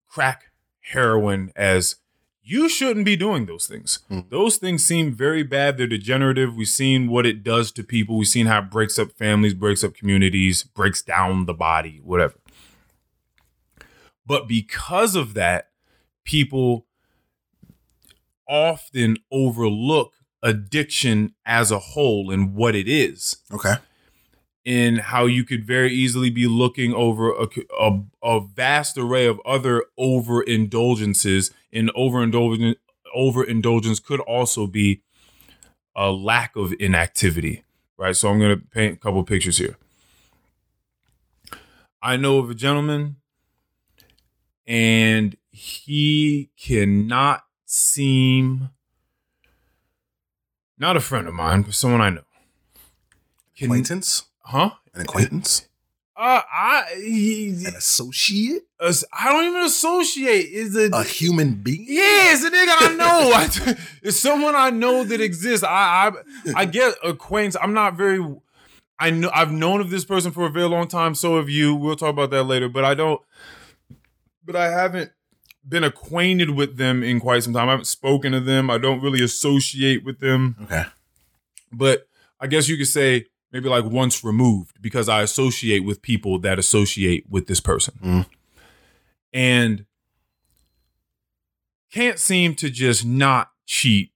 crack heroin as you shouldn't be doing those things. Mhm. Those things seem very bad. They're degenerative. We've seen what it does to people. We've seen how it breaks up families, breaks up communities, breaks down the body, whatever. But because of that, people often overlook addiction as a whole and what it is. Okay. in how you could very easily be looking over a, a, a vast array of other overindulgences and overindulgence overindulgence could also be a lack of inactivity right? So i'm going to paint a couple pictures here. I know of a gentleman and he cannot seem not a friend of mine but someone i know Can- Acquaintance? huh An acquaintance? uh, I he, An associate? as- I don't even associate. Is a A human being? yeah, it's a nigga I know. I- it's someone I know that exists. I I I get acquaintance. I'm not very. I know I've known of this person for a very long time. So have you. We'll talk about that later. But I don't. But I haven't been acquainted with them in quite some time. I haven't spoken to them. I don't really associate with them Okay. but I guess you could say maybe like once removed because I associate with people that associate with this person. Mm. And can't seem to just not cheat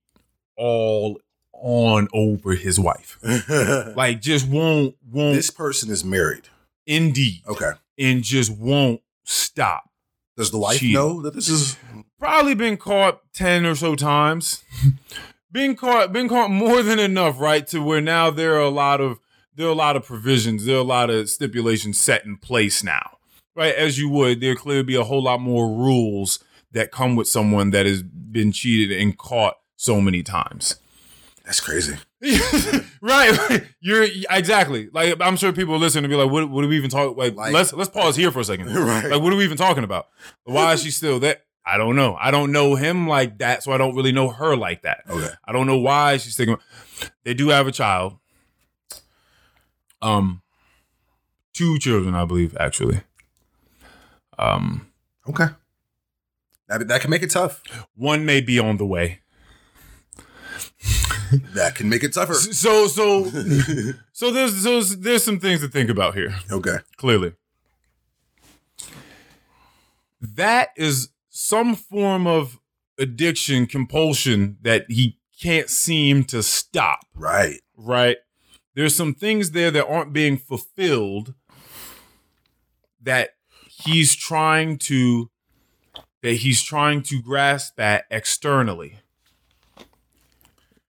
all on over his wife. Like just won't won't this person is married. indeed Okay. and just won't stop. Does the wife know that this is Probably been caught 10 or so times. been caught been caught more than enough, right? To where now there are a lot of there are a lot of provisions, there are a lot of stipulations set in place now. Right? As you would, there clearly be a whole lot more rules that come with someone that has been cheated and caught so many times. that's crazy. right. You're exactly like I'm sure people listen and be like, what, what are we even talking like, Like- let's let's pause here for a second. right. Like, what are we even talking about? Why is she still there? I don't know. I don't know him like that, so I don't really know her like that. okay. I don't know why she's thinking. They do have a child. Um, two children, I believe, actually. Um, Okay. That, that can make it tough. one may be on the way. That can make it tougher. So, so, so there's so there's some things to think about here. okay. Clearly, that is some form of addiction, compulsion that he can't seem to stop. Right. right? There's some things there that aren't being fulfilled that he's trying to that he's trying to grasp at externally.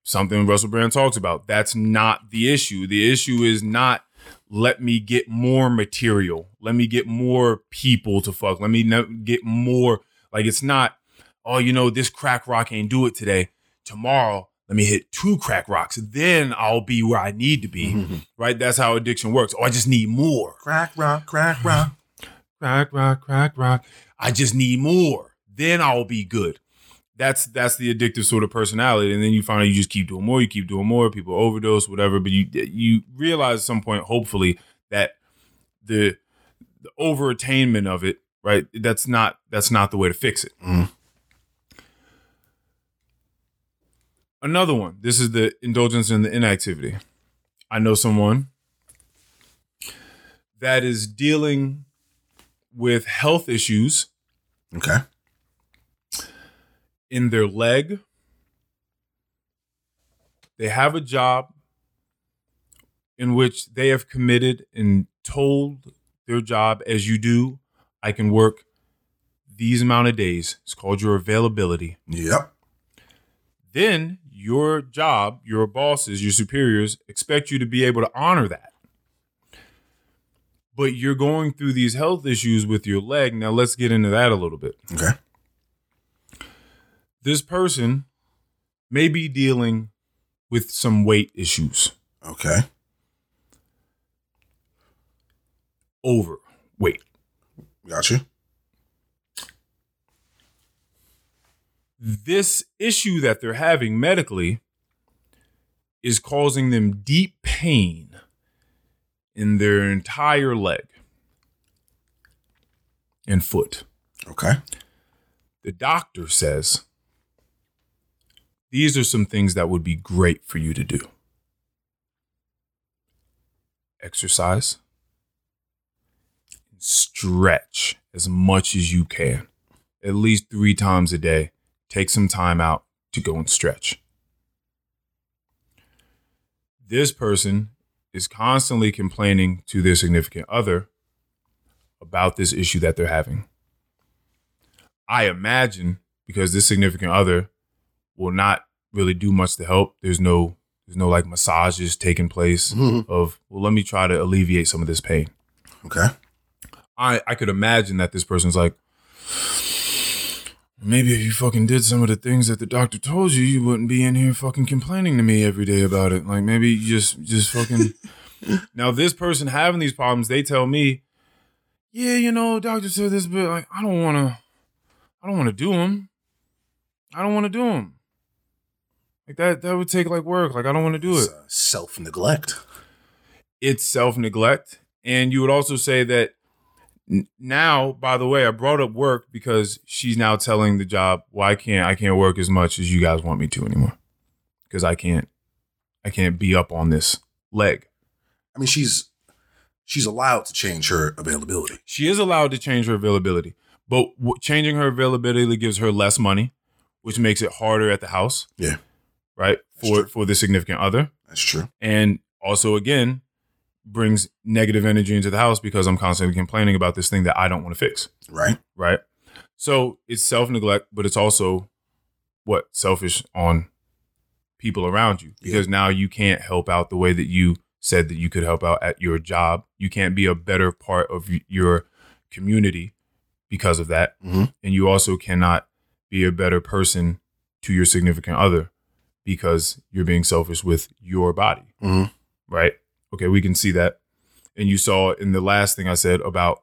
Something Russell Brand talks about. That's not the issue. The issue is not let me get more material. Let me get more people to fuck. Let me get more. Like it's not, oh, you know, this crack rock ain't do it today. Tomorrow, let me hit two crack rocks. Then I'll be where I need to be. Mm-hmm. Right? That's how addiction works. Oh, I just need more. Crack rock, crack rock. Crack rock, crack rock. I just need more. Then I'll be good. That's that's the addictive sort of personality. And then you find out you just keep doing more, you keep doing more, people overdose, whatever. But you you realize at some point, hopefully, that the the over attainment of it, right? That's not that's not the way to fix it. Mhm. Another one. This is the indulgence in the inactivity. I know someone that is dealing with health issues Okay. In their leg. They have a job in which they have committed and told their job, as you do, I can work these amount of days. It's called your availability. Yep. Then your job, your bosses, your superiors expect you to be able to honor that. But you're going through these health issues with your leg. Now, let's get into that a little bit. Okay. This person may be dealing with some weight issues, Okay. overweight. Got you. This issue that they're having medically is causing them deep pain in their entire leg and foot. Okay. The doctor says these are some things that would be great for you to do exercise, stretch as much as you can, at least three times a day. Take some time out to go and stretch. This person is constantly complaining to their significant other about this issue that they're having. I imagine because this significant other will not really do much to help. There's no there's no like massages taking place Mhm. of well let me try to alleviate some of this pain. Okay. I I could imagine that this person's like maybe if you fucking did some of the things that the doctor told you, you wouldn't be in here fucking complaining to me every day about it. Like maybe you just just fucking Now this person having these problems, they tell me, "Yeah, you know, doctor said this, but like I don't want to I don't want to do them. I don't want to do them. Like that that would take like work. Like I don't want to do it." Self neglect. it's self neglect. And you would also say that n- now, by the way, I brought up work because she's now telling the job, well, I can't, I can't work as much as you guys want me to anymore because I can't, I can't be up on this leg. I mean, she's she's allowed to change her availability. She is allowed to change her availability, but w- changing her availability gives her less money, which makes it harder at the house. Yeah. Right. That's For true. for the significant other. That's true. and also again brings negative energy into the house because I'm constantly complaining about this thing that I don't want to fix, Right. right? So it's self neglect, but it's also what selfish on people around you because now you can't help out the way that you said that you could help out at your job. You can't be a better part of your community because of that, Mhm. and you also cannot be a better person to your significant other because you're being selfish with your body Mhm. right? Okay, we can see that. And you saw in the last thing I said about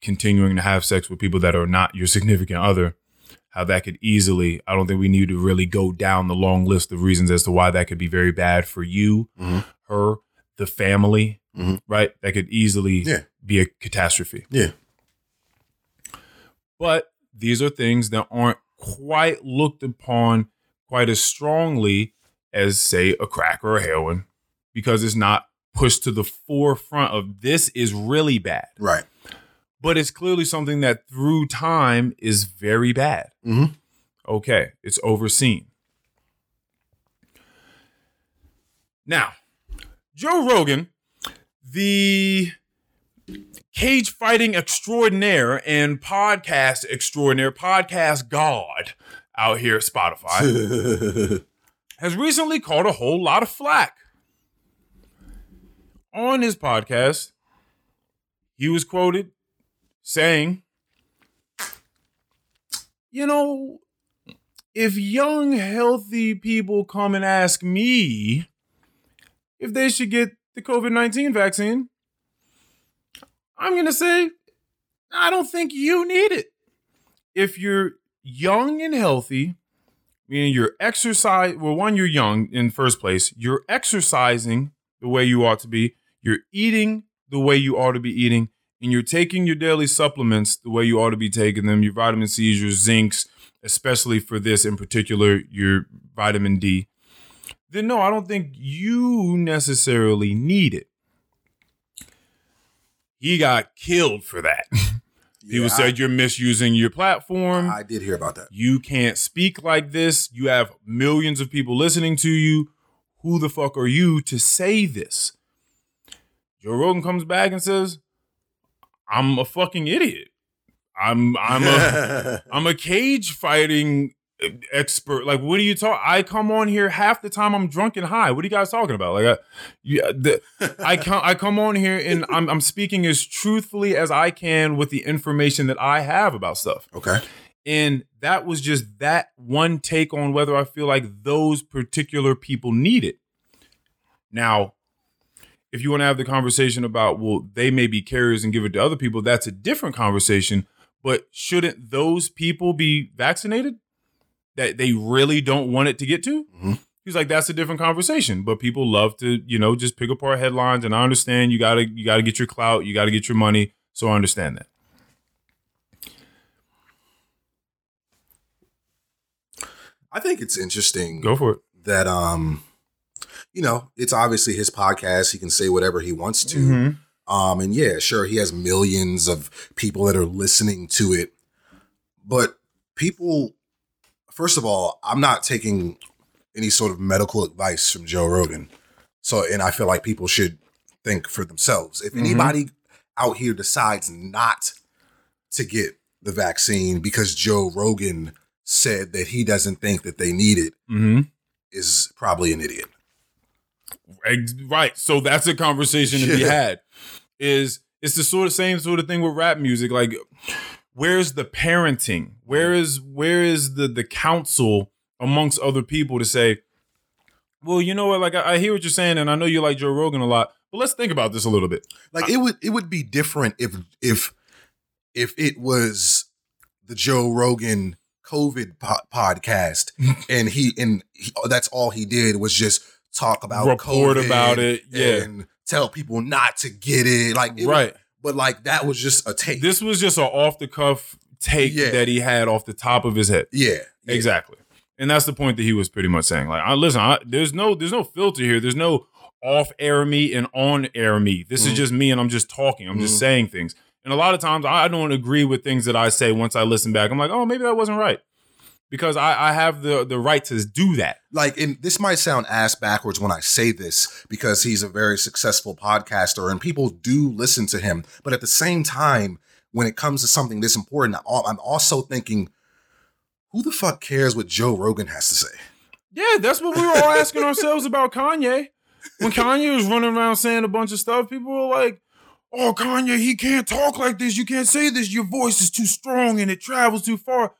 continuing to have sex with people that are not your significant other, how that could easily, I don't think we need to really go down the long list of reasons as to why that could be very bad for you, Mhm. her, the family, Mhm. right? That could easily Yeah. be a catastrophe. Yeah. But these are things that aren't quite looked upon quite as strongly as, say, a crack or a heroin, because it's not pushed to the forefront of this is really bad. Right. But it's clearly something that through time is very bad. Mhm. Okay, it's overseen. Now, Joe Rogan, the cage fighting extraordinaire and podcast extraordinaire, podcast god out here at Spotify, has recently caught a whole lot of flack. On his podcast, he was quoted saying, You know, if young, healthy people come and ask me if they should get the COVID 19 vaccine, I'm going to say, I don't think you need it. If you're young and healthy, meaning you're exercise, well, one, you're young in first place, you're exercising the way you ought to be, you're eating the way you ought to be eating, and you're taking your daily supplements the way you ought to be taking them, your vitamin C's, your zincs, especially for this in particular, your vitamin D, then no, I don't think you necessarily need it. He got killed for that. People Yeah, said you're misusing your platform. I, I did hear about that. you can't speak like this. You have millions of people listening to you. Who the fuck are you to say this? Joe Rogan comes back and says, "I'm a fucking idiot. I'm I'm a I'm a cage fighting expert. Like, what are you talking? I come on here half the time I'm drunk and high. What are you guys talking about? Like, I, yeah, uh, the, I come I come on here and I'm I'm speaking as truthfully as I can with the information that I have about stuff. okay. And that was just that one take on whether I feel like those particular people need it. Now, if you want to have the conversation about, well, they may be carriers and give it to other people, that's a different conversation. But shouldn't those people be vaccinated that they really don't want it to get to? Mhm. He's like, that's a different conversation. But people love to, you know, just pick apart headlines. And I understand you gotta you gotta get your clout, you gotta get your money. So I understand that. I think it's interesting Go for it. that um, you know, it's obviously his podcast. He can say whatever he wants to. Mhm. Um, and yeah, sure, he has millions of people that are listening to it. But people, first of all, I'm not taking any sort of medical advice from Joe Rogan. So, and I feel like people should think for themselves. If Mhm. anybody out here decides not to get the vaccine because Joe Rogan said that he doesn't think that they need it, Mm-hmm. is probably an idiot. Right. So that's a conversation to be had. Is it's the sort of same sort of thing with rap music. Like, where's the parenting? Where is where is the the counsel amongst other people to say, well, you know what? Like, I, I hear what you're saying, and I know you like Joe Rogan a lot, but let's think about this a little bit. Like it would it would be different if if if it was the Joe Rogan COVID po- podcast and he and he, that's all he did was just talk about Report COVID about it, yeah. and tell people not to get it like it- right. But like that was just a take This was just an off the cuff take Yeah. that he had off the top of his head. yeah, yeah. Exactly. And that's the point that he was pretty much saying. Like, I, listen, I, there's no there's no filter here. There's no off air me and on air me. This is Mhm. just me and I'm just talking. I'm just Mhm. saying things. And a lot of times I don't agree with things that I say once I listen back. I'm like, oh, maybe that wasn't right. Because I, I have the the right to do that. like and this might sound ass backwards when I say this because he's a very successful podcaster and people do listen to him. But at the same time, when it comes to something this important, I'm also thinking, who the fuck cares what Joe Rogan has to say? Yeah, that's what we were all asking ourselves about Kanye. When Kanye was running around saying a bunch of stuff, people were like, "Oh, Kanye, he can't talk like this. You can't say this. Your voice is too strong and it travels too far."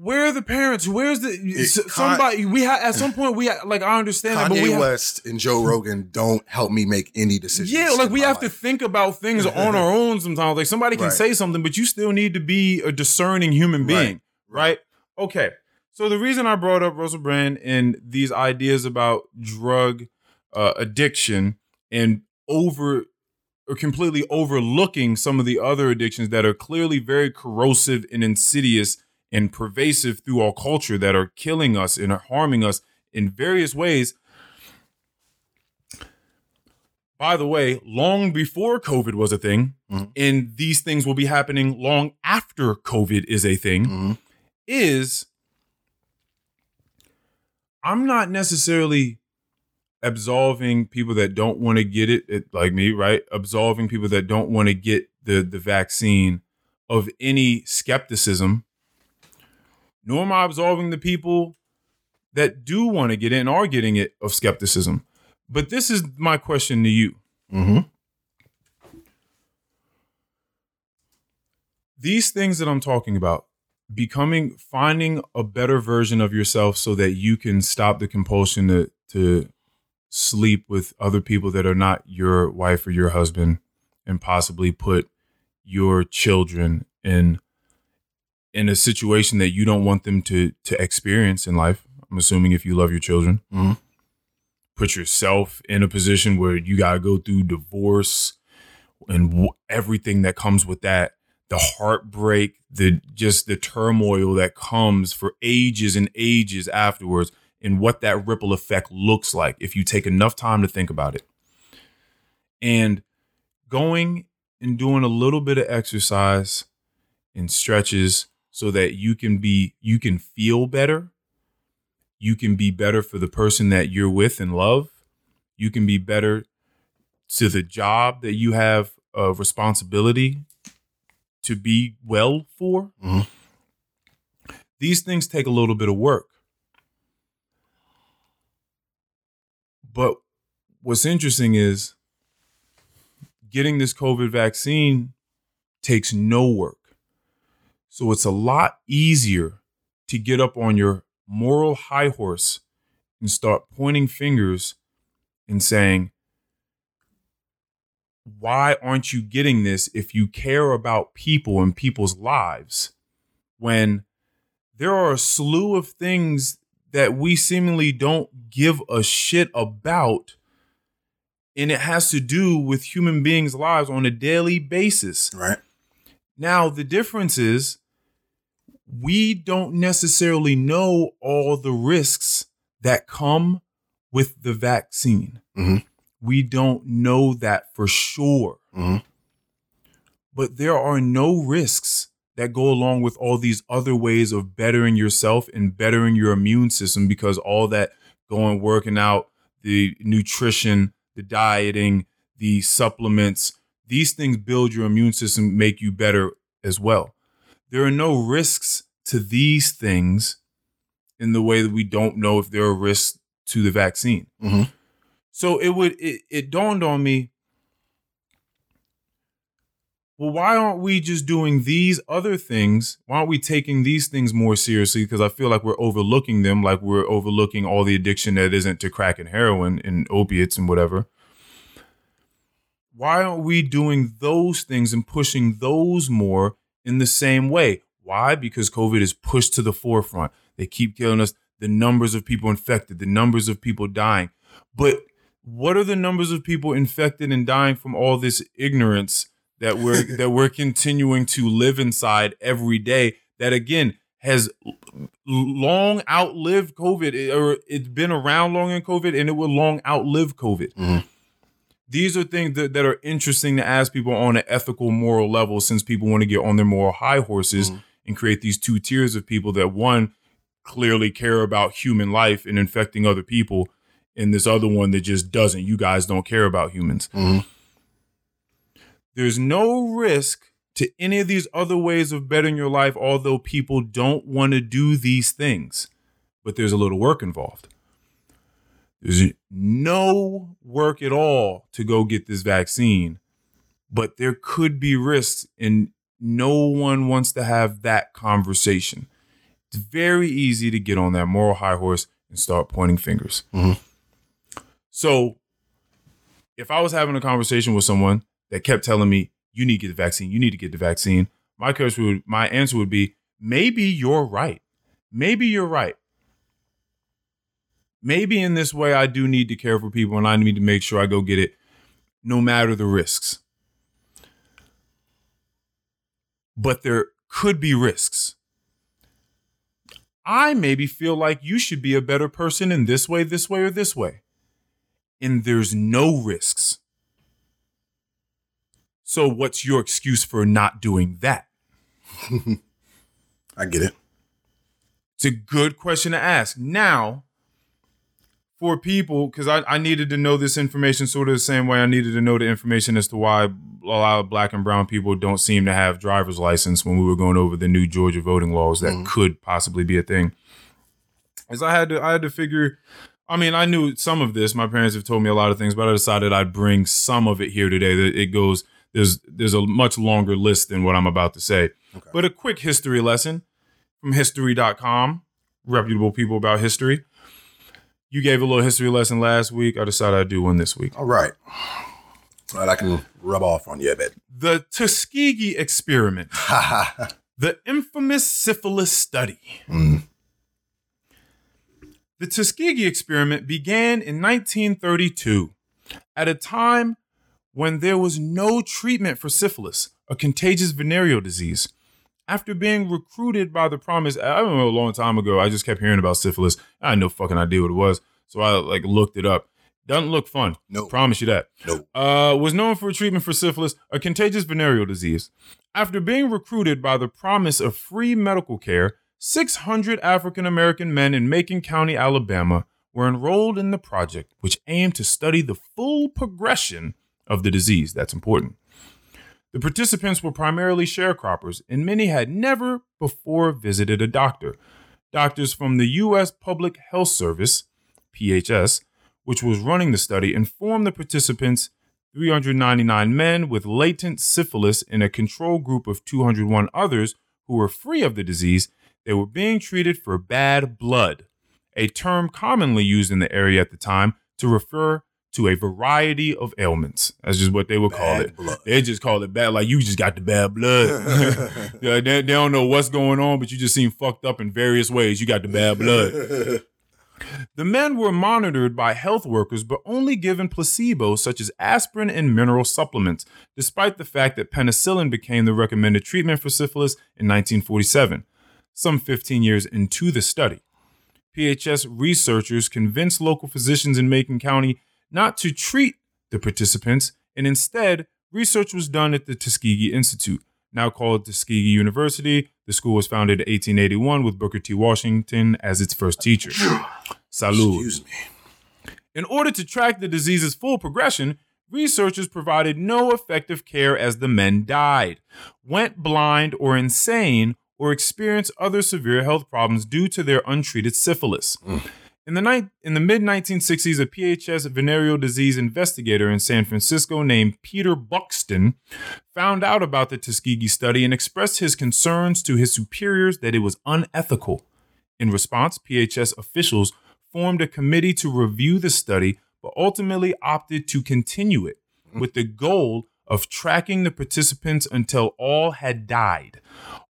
Where are the parents? Where's the Con- somebody? We had at some point we had, like I understand that, but we Kanye West and Joe Rogan don't help me make any decisions. yeah, like we have to think about things on our own sometimes. Like somebody can Right. say something, but you still need to be a discerning human Right. being, right? Okay. So the reason I brought up Russell Brand and these ideas about drug uh, addiction and over or completely overlooking some of the other addictions that are clearly very corrosive and insidious and pervasive through our culture that are killing us and are harming us in various ways. By the way, long before COVID was a thing, Mhm. and these things will be happening long after COVID is a thing Mhm. is I'm not necessarily absolving people that don't want to get it, it, like me, right? Absolving people that don't want to get the the vaccine of any skepticism. Nor am I absolving the people that do want to get in are getting it of skepticism. But this is my question to you. Mhm. these things that I'm talking about, becoming finding a better version of yourself so that you can stop the compulsion to to sleep with other people that are not your wife or your husband and possibly put your children in in a situation that you don't want them to to experience in life. I'm assuming if you love your children. Mhm. Put yourself in a position where you got to go through divorce and w- everything that comes with that the heartbreak, the just the turmoil that comes for ages and ages afterwards, and what that ripple effect looks like if you take enough time to think about it. And going and doing a little bit of exercise and stretches so that you can be you can feel better. You can be better for the person that you're with and love. You can be better to the job that you have a responsibility to be well for. Mhm. These things take a little bit of work. But what's interesting is getting this COVID vaccine takes no work. So it's a lot easier to get up on your moral high horse and start pointing fingers and saying, why aren't you getting this if you care about people and people's lives? When there are a slew of things that we seemingly don't give a shit about, and it has to do with human beings' lives on a daily basis. Right. Now, the difference is we don't necessarily know all the risks that come with the vaccine. Mhm. We don't know that for sure. Mhm. But there are no risks that go along with all these other ways of bettering yourself and bettering your immune system because all that going working out, the nutrition, the dieting, the supplements, these things build your immune system, make you better as well. There are no risks to these things in the way that we don't know if there are risks to the vaccine. Mhm. So it would it, it dawned on me. Well, why aren't we just doing these other things? Why aren't we taking these things more seriously? Because I feel like we're overlooking them, like we're overlooking all the addiction that isn't to crack and heroin and opiates and whatever. Why aren't we doing those things and pushing those more in the same way? Why? Because COVID is pushed to the forefront. They keep telling us the numbers of people infected, the numbers of people dying. But what are the numbers of people infected and dying from all this ignorance that we're that we're continuing to live inside every day? That again has long outlived COVID, or it's been around long in COVID, and it will long outlive COVID. Mhm. These are things that, that are interesting to ask people on an ethical, moral level, since people want to get on their moral high horses Mhm. and create these two tiers of people that one clearly care about human life and infecting other people, and this other one that just doesn't. You guys don't care about humans. Mhm. There's no risk to any of these other ways of bettering your life, although people don't want to do these things. But there's a little work involved. There's no work at all to go get this vaccine, but there could be risks, and no one wants to have that conversation. It's very easy to get on that moral high horse and start pointing fingers. Mhm. So, if I was having a conversation with someone that kept telling me, "You need to get the vaccine. You need to get the vaccine," my would, my answer would be, "Maybe you're right. Maybe you're right. Maybe in this way, I do need to care for people, and I need to make sure I go get it, no matter the risks." But there could be risks. I maybe feel like you should be a better person in this way, this way, or this way. And there's no risks. So, what's your excuse for not doing that? I get it. It's a good question to ask. Now, for people, because I, I needed to know this information sort of the same way I needed to know the information as to why a lot of black and brown people don't seem to have driver's license when we were going over the new Georgia voting laws that Mhm. could possibly be a thing. Is I had to I had to figure I mean, I knew some of this. My parents have told me a lot of things, but I decided I'd bring some of it here today. That it goes there's there's a much longer list than what I'm about to say. Okay. But a quick history lesson from history.com, reputable people about history. You gave a little history lesson last week. I decided I'd do one this week. All right. All right, I can rub off on you a bit. The Tuskegee experiment, the infamous syphilis study. Mm. The Tuskegee experiment began in 1932 at a time when there was no treatment for syphilis, a contagious venereal disease. After being recruited by the promise, I don't know a long time ago, I just kept hearing about syphilis. I had no fucking idea what it was. So I like looked it up. Doesn't look fun. No. Promise you that. No. Uh, was known for treatment for syphilis, a contagious venereal disease. After being recruited by the promise of free medical care, 600 African American men in Macon County, Alabama, were enrolled in the project, which aimed to study the full progression of the disease. That's important. The participants were primarily sharecroppers, and many had never before visited a doctor. Doctors from the U.S. Public Health Service, PHS, which was running the study, informed the participants 399 men with latent syphilis in a control group of 201 others who were free of the disease, they were being treated for bad blood, a term commonly used in the area at the time to refer to a variety of ailments. That's just what they would call it. blood. They just call it bad, like you just got the bad blood. Yeah, they, they don't know what's going on, but you just seem fucked up in various ways. You got the bad blood. The men were monitored by health workers, but only given placebos such as aspirin and mineral supplements, despite the fact that penicillin became the recommended treatment for syphilis in 1947, some 15 years into the study. PHS researchers convinced local physicians in Macon County not to treat the participants, and instead, research was done at the Tuskegee Institute, now called Tuskegee University. The school was founded in 1881 with Booker T. Washington as its first teacher. Salud. Excuse me. In order to track the disease's full progression, researchers provided no effective care as the men died, went blind or insane, or experienced other severe health problems due to their untreated syphilis. Mm. In the, ni- in the mid 1960s, a PHS venereal disease investigator in San Francisco named Peter Buxton found out about the Tuskegee study and expressed his concerns to his superiors that it was unethical. In response, PHS officials formed a committee to review the study, but ultimately opted to continue it with the goal of tracking the participants until all had died.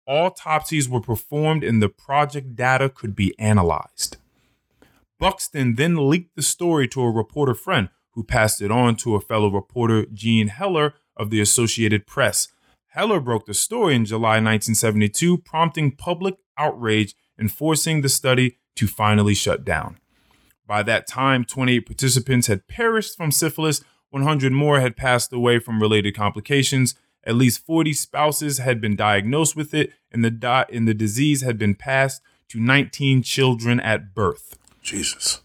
Autopsies were performed and the project data could be analyzed. Buxton then leaked the story to a reporter friend who passed it on to a fellow reporter, Jean Heller of the Associated Press. Heller broke the story in July 1972, prompting public outrage and forcing the study to finally shut down. By that time, 28 participants had perished from syphilis, 100 more had passed away from related complications, at least 40 spouses had been diagnosed with it, and the, di- and the disease had been passed to 19 children at birth. Jesus.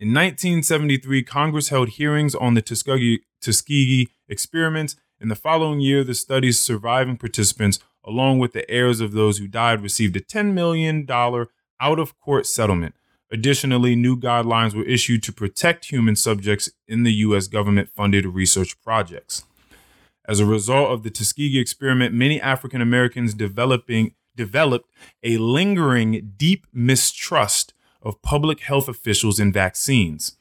In 1973, Congress held hearings on the Tuskegee, Tuskegee experiments. In the following year, the study's surviving participants, along with the heirs of those who died, received a $10 million out of court settlement. Additionally, new guidelines were issued to protect human subjects in the U.S. government funded research projects. As a result of the Tuskegee experiment, many African Americans developing developed a lingering deep mistrust of public health officials and vaccines.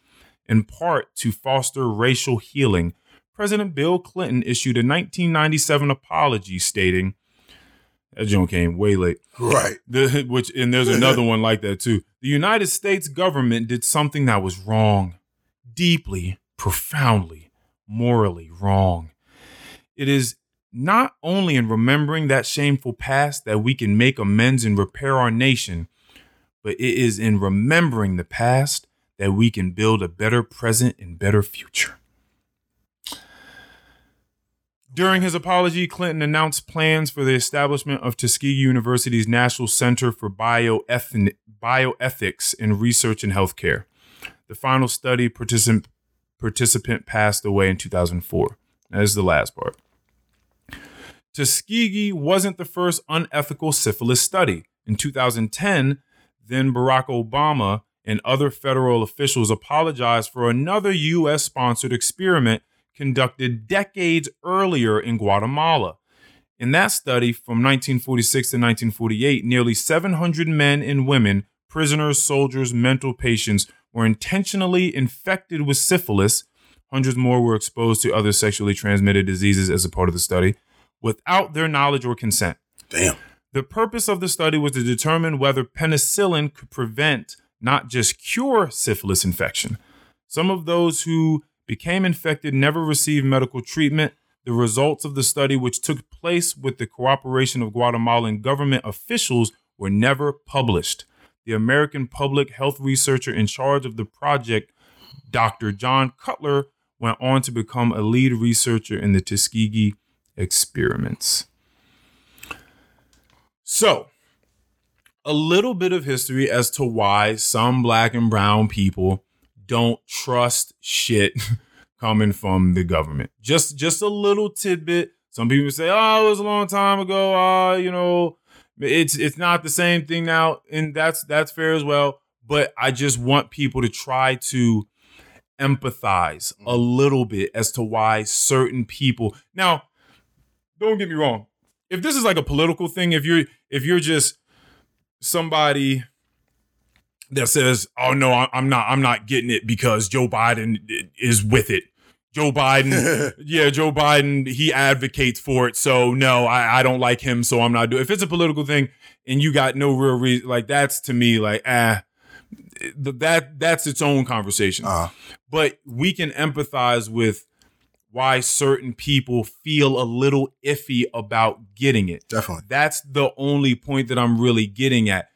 In part to foster racial healing, President Bill Clinton issued a 1997 apology stating, that joint came way late. Right. The, which and there's another one like that too. The United States government did something that was wrong, deeply, profoundly, morally wrong. It is not only in remembering that shameful past that we can make amends and repair our nation, but it is in remembering the past that we can build a better present and better future. During his apology, Clinton announced plans for the establishment of Tuskegee University's National Center for Bioethics in Research and Healthcare. The final study participant, participant passed away in 2004. That is the last part. Tuskegee wasn't the first unethical syphilis study. In 2010, then Barack Obama and other federal officials apologized for another U.S. sponsored experiment conducted decades earlier in Guatemala. In that study from 1946 to 1948, nearly 700 men and women, prisoners, soldiers, mental patients, were intentionally infected with syphilis. Hundreds more were exposed to other sexually transmitted diseases as a part of the study without their knowledge or consent. Damn. The purpose of the study was to determine whether penicillin could prevent, not just cure, syphilis infection. Some of those who became infected never received medical treatment. The results of the study, which took place with the cooperation of Guatemalan government officials, were never published. The American public health researcher in charge of the project, Dr. John Cutler went on to become a lead researcher in the Tuskegee experiments. So, a little bit of history as to why some black and brown people don't trust shit coming from the government. Just just a little tidbit. Some people say, "Oh, it was a long time ago. Uh, you know, it's it's not the same thing now." And that's that's fair as well, but I just want people to try to empathize a little bit as to why certain people. Now, don't get me wrong. If this is like a political thing, if you're if you're just somebody that says, "Oh no, I'm not. I'm not getting it because Joe Biden is with it." Joe Biden, yeah, Joe Biden, he advocates for it. So no, I, I don't like him. So I'm not doing. If it's a political thing and you got no real reason, like that's to me like ah, th- that that's its own conversation. Uh, But we can empathize with why certain people feel a little iffy about getting it. definitely. That's the only point that I'm really getting at.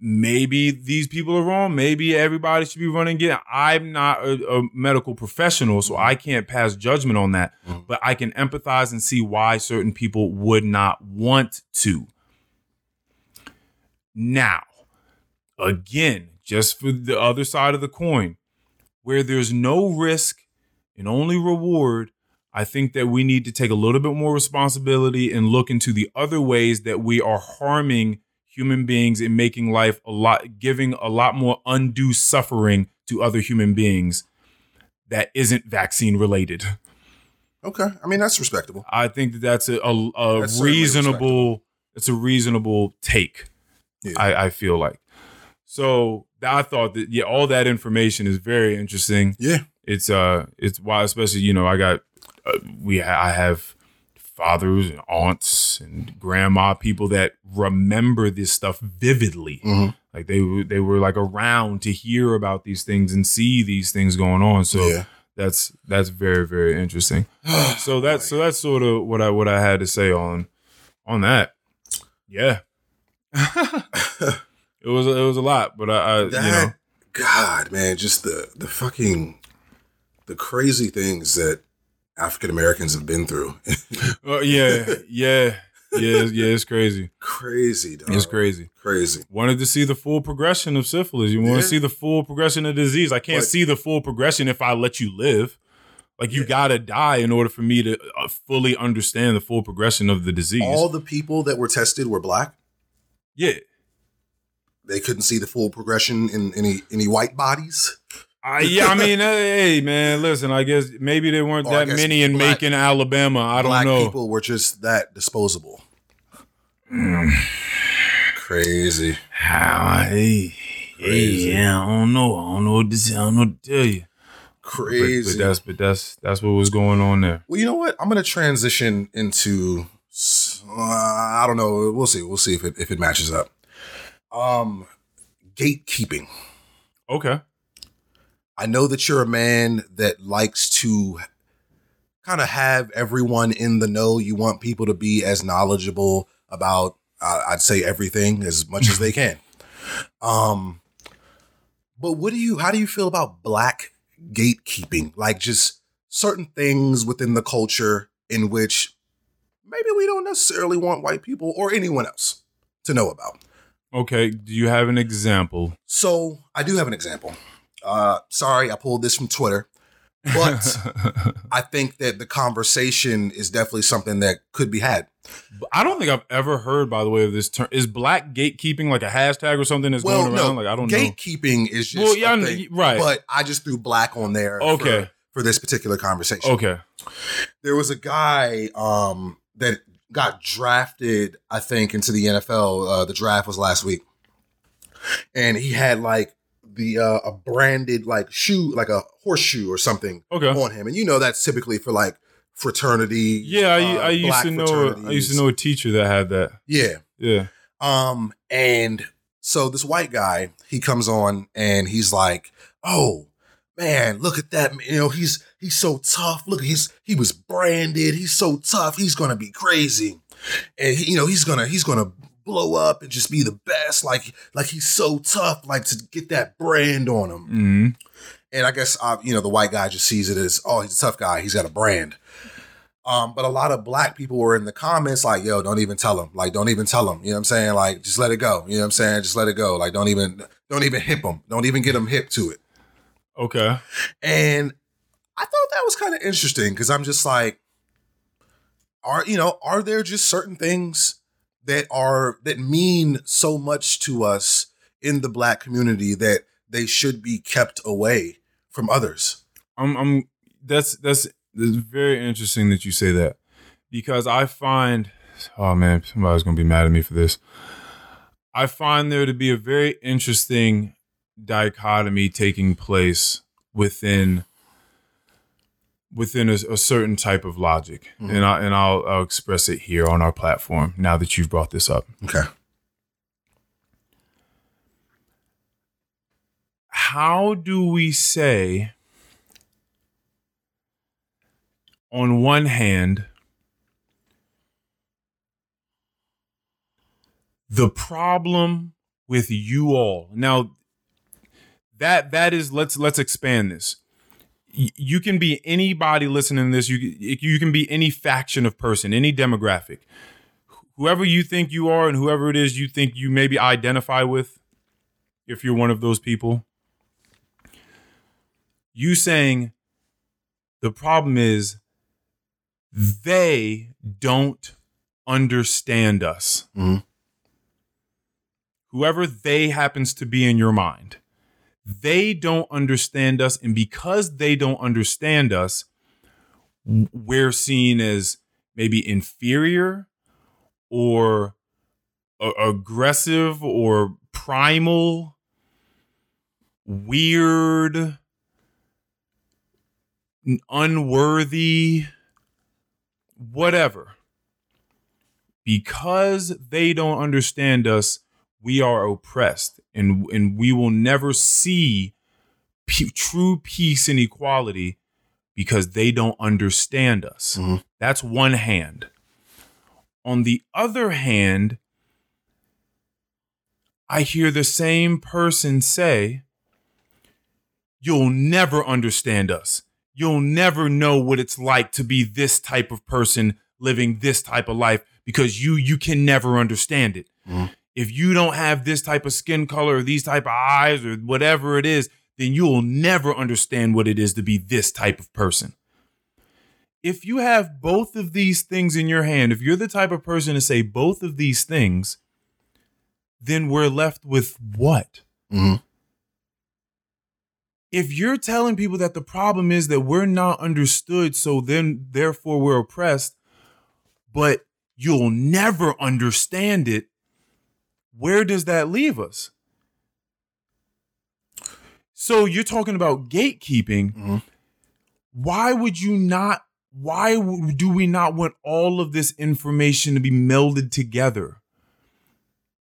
Maybe these people are wrong. Maybe everybody should be running it. I'm not a, a medical professional, so I can't pass judgment on that. Mhm. But I can empathize and see why certain people would not want to. Now, again, just for the other side of the coin, where there's no risk and only reward, I think that we need to take a little bit more responsibility and look into the other ways that we are harming human beings and making life a lot, giving a lot more undue suffering to other human beings that isn't vaccine related. Okay. I mean, that's respectable. I think that that's a, a, a That's reasonable, it's a reasonable take. Yeah. I, I feel like. So I thought that yeah, all that information is very interesting Yeah. It's uh it's why especially you know i got uh, we ha- i have fathers and aunts and grandma people that remember this stuff vividly. Mhm. like they were they were like around to hear about these things and see these things going on. So yeah. that's that's very very interesting. So that's so that's sort of what i what i had to say on on that. Yeah. It was it was a lot but i, I you know. God, man, just the the fucking the crazy things that African Americans have been through. oh yeah, yeah, yeah, yeah. It's crazy. crazy, dog. It's crazy. Crazy. Wanted to see the full progression of syphilis. You want Yeah. to see the full progression of disease. I can't But- see the full progression if I let you live. Like you gotta die in order for me to uh, fully understand the full progression of the disease. All the people that were tested were black. yeah, They couldn't see the full progression in any any white bodies. I, yeah. I mean, hey, man, listen. I guess maybe there weren't Or I that guess many in black- Macon, Alabama. I don't black know. people were just that disposable. Crazy. How? Hey, Crazy. yeah. I don't know. I don't know what to say. I don't know what to tell you. But, Crazy. but that's but that's that's what was going on there. Well, you know what? I'm gonna transition into. s- Uh, I don't know. We'll see. We'll see if it if it matches up. Um, gatekeeping. Okay. I know that you're a man that likes to kind of have everyone in the know. You want people to be as knowledgeable about, uh, I'd say, everything as much as they can. Um, but what do you? How do you feel about black gatekeeping? Like just certain things within the culture in which maybe we don't necessarily want white people or anyone else to know about. Okay. Do you have an example? So I do have an example. Uh, sorry, I pulled this from Twitter, but I think that the conversation is definitely something that could be had. I don't think I've ever heard, by the way, of this term. Is black gatekeeping like a hashtag or something that's Well, going no, around? Like I don't know. gatekeeping is just Well, yeah, thing, right. But I just threw black on there. for- Okay. For, this particular conversation. Okay. there was a guy um, that got drafted, I think, into the NFL. Uh, the draft was last week, and he had like the uh, a branded like shoe, like a horseshoe or something Okay. on him, and you know that's typically for like fraternity. Yeah, I, uh, I used to know. I used to know a teacher that had that. Yeah. Yeah. Um, and so this white guy, he comes on and he's like, "Oh man, look at that! You know, he's he's so tough. Look, he's he was branded. He's so tough. He's gonna be crazy, and he, you know, he's gonna he's gonna blow up and just be the best. Like like he's so tough. Like to get that brand on him. hmm And I guess uh, you know the white guy just sees it as oh he's a tough guy. He's got a brand. Um, but a lot of black people were in the comments like, yo, don't even tell him. Like, don't even tell him. You know what I'm saying? Like, just let it go. You know what I'm saying? Just let it go. Like, don't even, don't even hip him. Don't even get him hip to it. Okay. And I thought that was kind of interesting because I'm just like, are, you know, are there just certain things that are, that mean so much to us in the black community that they should be kept away from others? I'm I'm that's that's it's very interesting that you say that because I find oh man, somebody's gonna be mad at me for this. I find there to be a very interesting dichotomy taking place within within a, a certain type of logic, mm-hmm. and I and I'll I'll express it here on our platform now that you've brought this up. Okay. how do we say on one hand the problem with you all now that that is let's let's expand this you can be anybody listening to this you you can be any faction of person any demographic whoever you think you are and whoever it is you think you maybe identify with if you're one of those people you saying the problem is they don't understand us. Mhm. Whoever they happens to be in your mind, they don't understand us. And because they don't understand us, we're seen as maybe inferior or a- aggressive or primal, weird, unworthy, whatever. Because they don't understand us, we are oppressed and, and we will never see p- true peace and equality because they don't understand us. Mhm. That's one hand. On the other hand, I hear the same person say, You'll never understand us. You'll never know what it's like to be this type of person living this type of life because you you can never understand it. Mhm. If you don't have this type of skin color or these type of eyes or whatever it is, then you'll never understand what it is to be this type of person. If you have both of these things in your hand, if you're the type of person to say both of these things, then we're left with what? Mhm. if you're telling people that the problem is that we're not understood, so then therefore we're oppressed, but you'll never understand it, where does that leave us? So you're talking about gatekeeping. Mhm. Why would you not? Why do we not want all of this information to be melded together?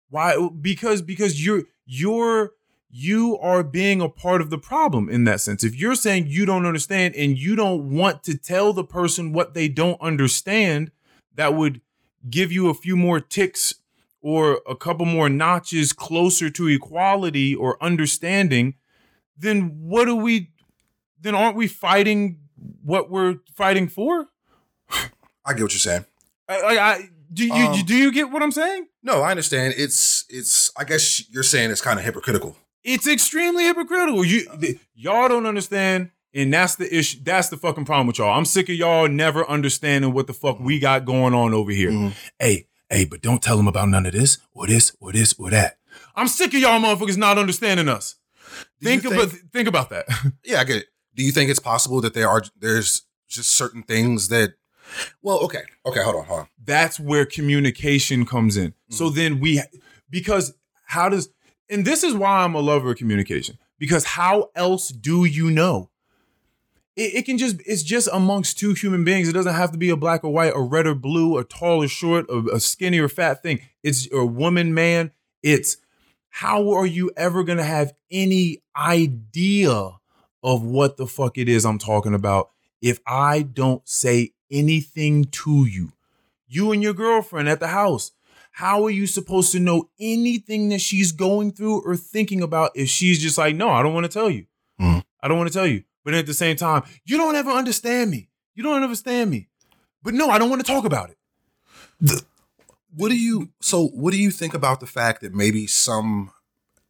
Why? Because because you're you're you are being a part of the problem in that sense. If you're saying you don't understand and you don't want to tell the person what they don't understand, that would give you a few more ticks or a couple more notches closer to equality or understanding, then what do we then aren't we fighting what we're fighting for? I get what you're saying. I, I, I do you Um, do you get what I'm saying? No, I understand. It's it's. I guess you're saying it's kind of hypocritical. It's extremely hypocritical. You th- y'all don't understand, and that's the issue. That's the fucking problem with y'all. I'm sick of y'all never understanding what the fuck we got going on over here. Mhm. Hey, hey, but don't tell them about none of this or this or this or that. I'm sick of y'all motherfuckers not understanding us. Do you Think about think about that. Yeah, I get it. Do you think it's possible that there are there's just certain things that? Well, okay, okay, hold on, hold on. that's where communication comes in. So mm. then we, because how does, and this is why I'm a lover of communication, because how else do you know? It, it can just, it's just amongst two human beings. It doesn't have to be a black or white, a red or blue, a tall or short, a, a skinny or fat thing. It's a woman, man. It's how are you ever going to have any idea of what the fuck it is I'm talking about if I don't say anything to you? You and your girlfriend at the house. How are you supposed to know anything that she's going through or thinking about if she's just like, no, I don't want to tell you. Mhm. I don't want to tell you. But at the same time, you don't ever understand me. You don't understand me. But no, I don't want to talk about it. What do you so what do you think about the fact that maybe some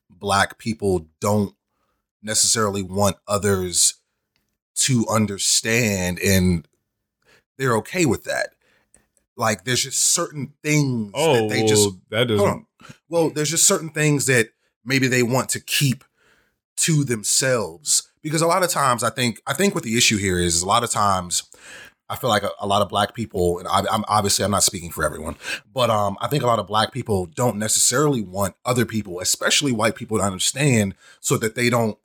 black people don't necessarily want others to understand and they're okay with that? Like there's just certain things Oh, that they just that hold on. Well, there's just certain things that maybe they want to keep to themselves because a lot of times I think I think what the issue here is, is a lot of times I feel like a, a lot of black people, and I, I'm obviously I'm not speaking for everyone, but um, I think a lot of black people don't necessarily want other people, especially white people, to understand, so that they don't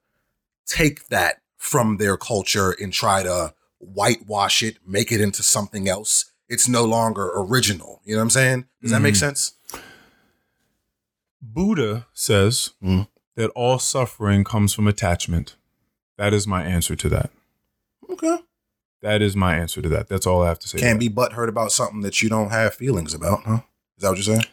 take that from their culture and try to whitewash it, make it into something else. It's no longer original. You know what I'm saying? Does that make Mhm. sense? Buddha says Mhm. that all suffering comes from attachment. That is my answer to that. Okay. That is my answer to that. That's all I have to say. Can't be butthurt about something that you don't have feelings about, huh? Is that what you're saying?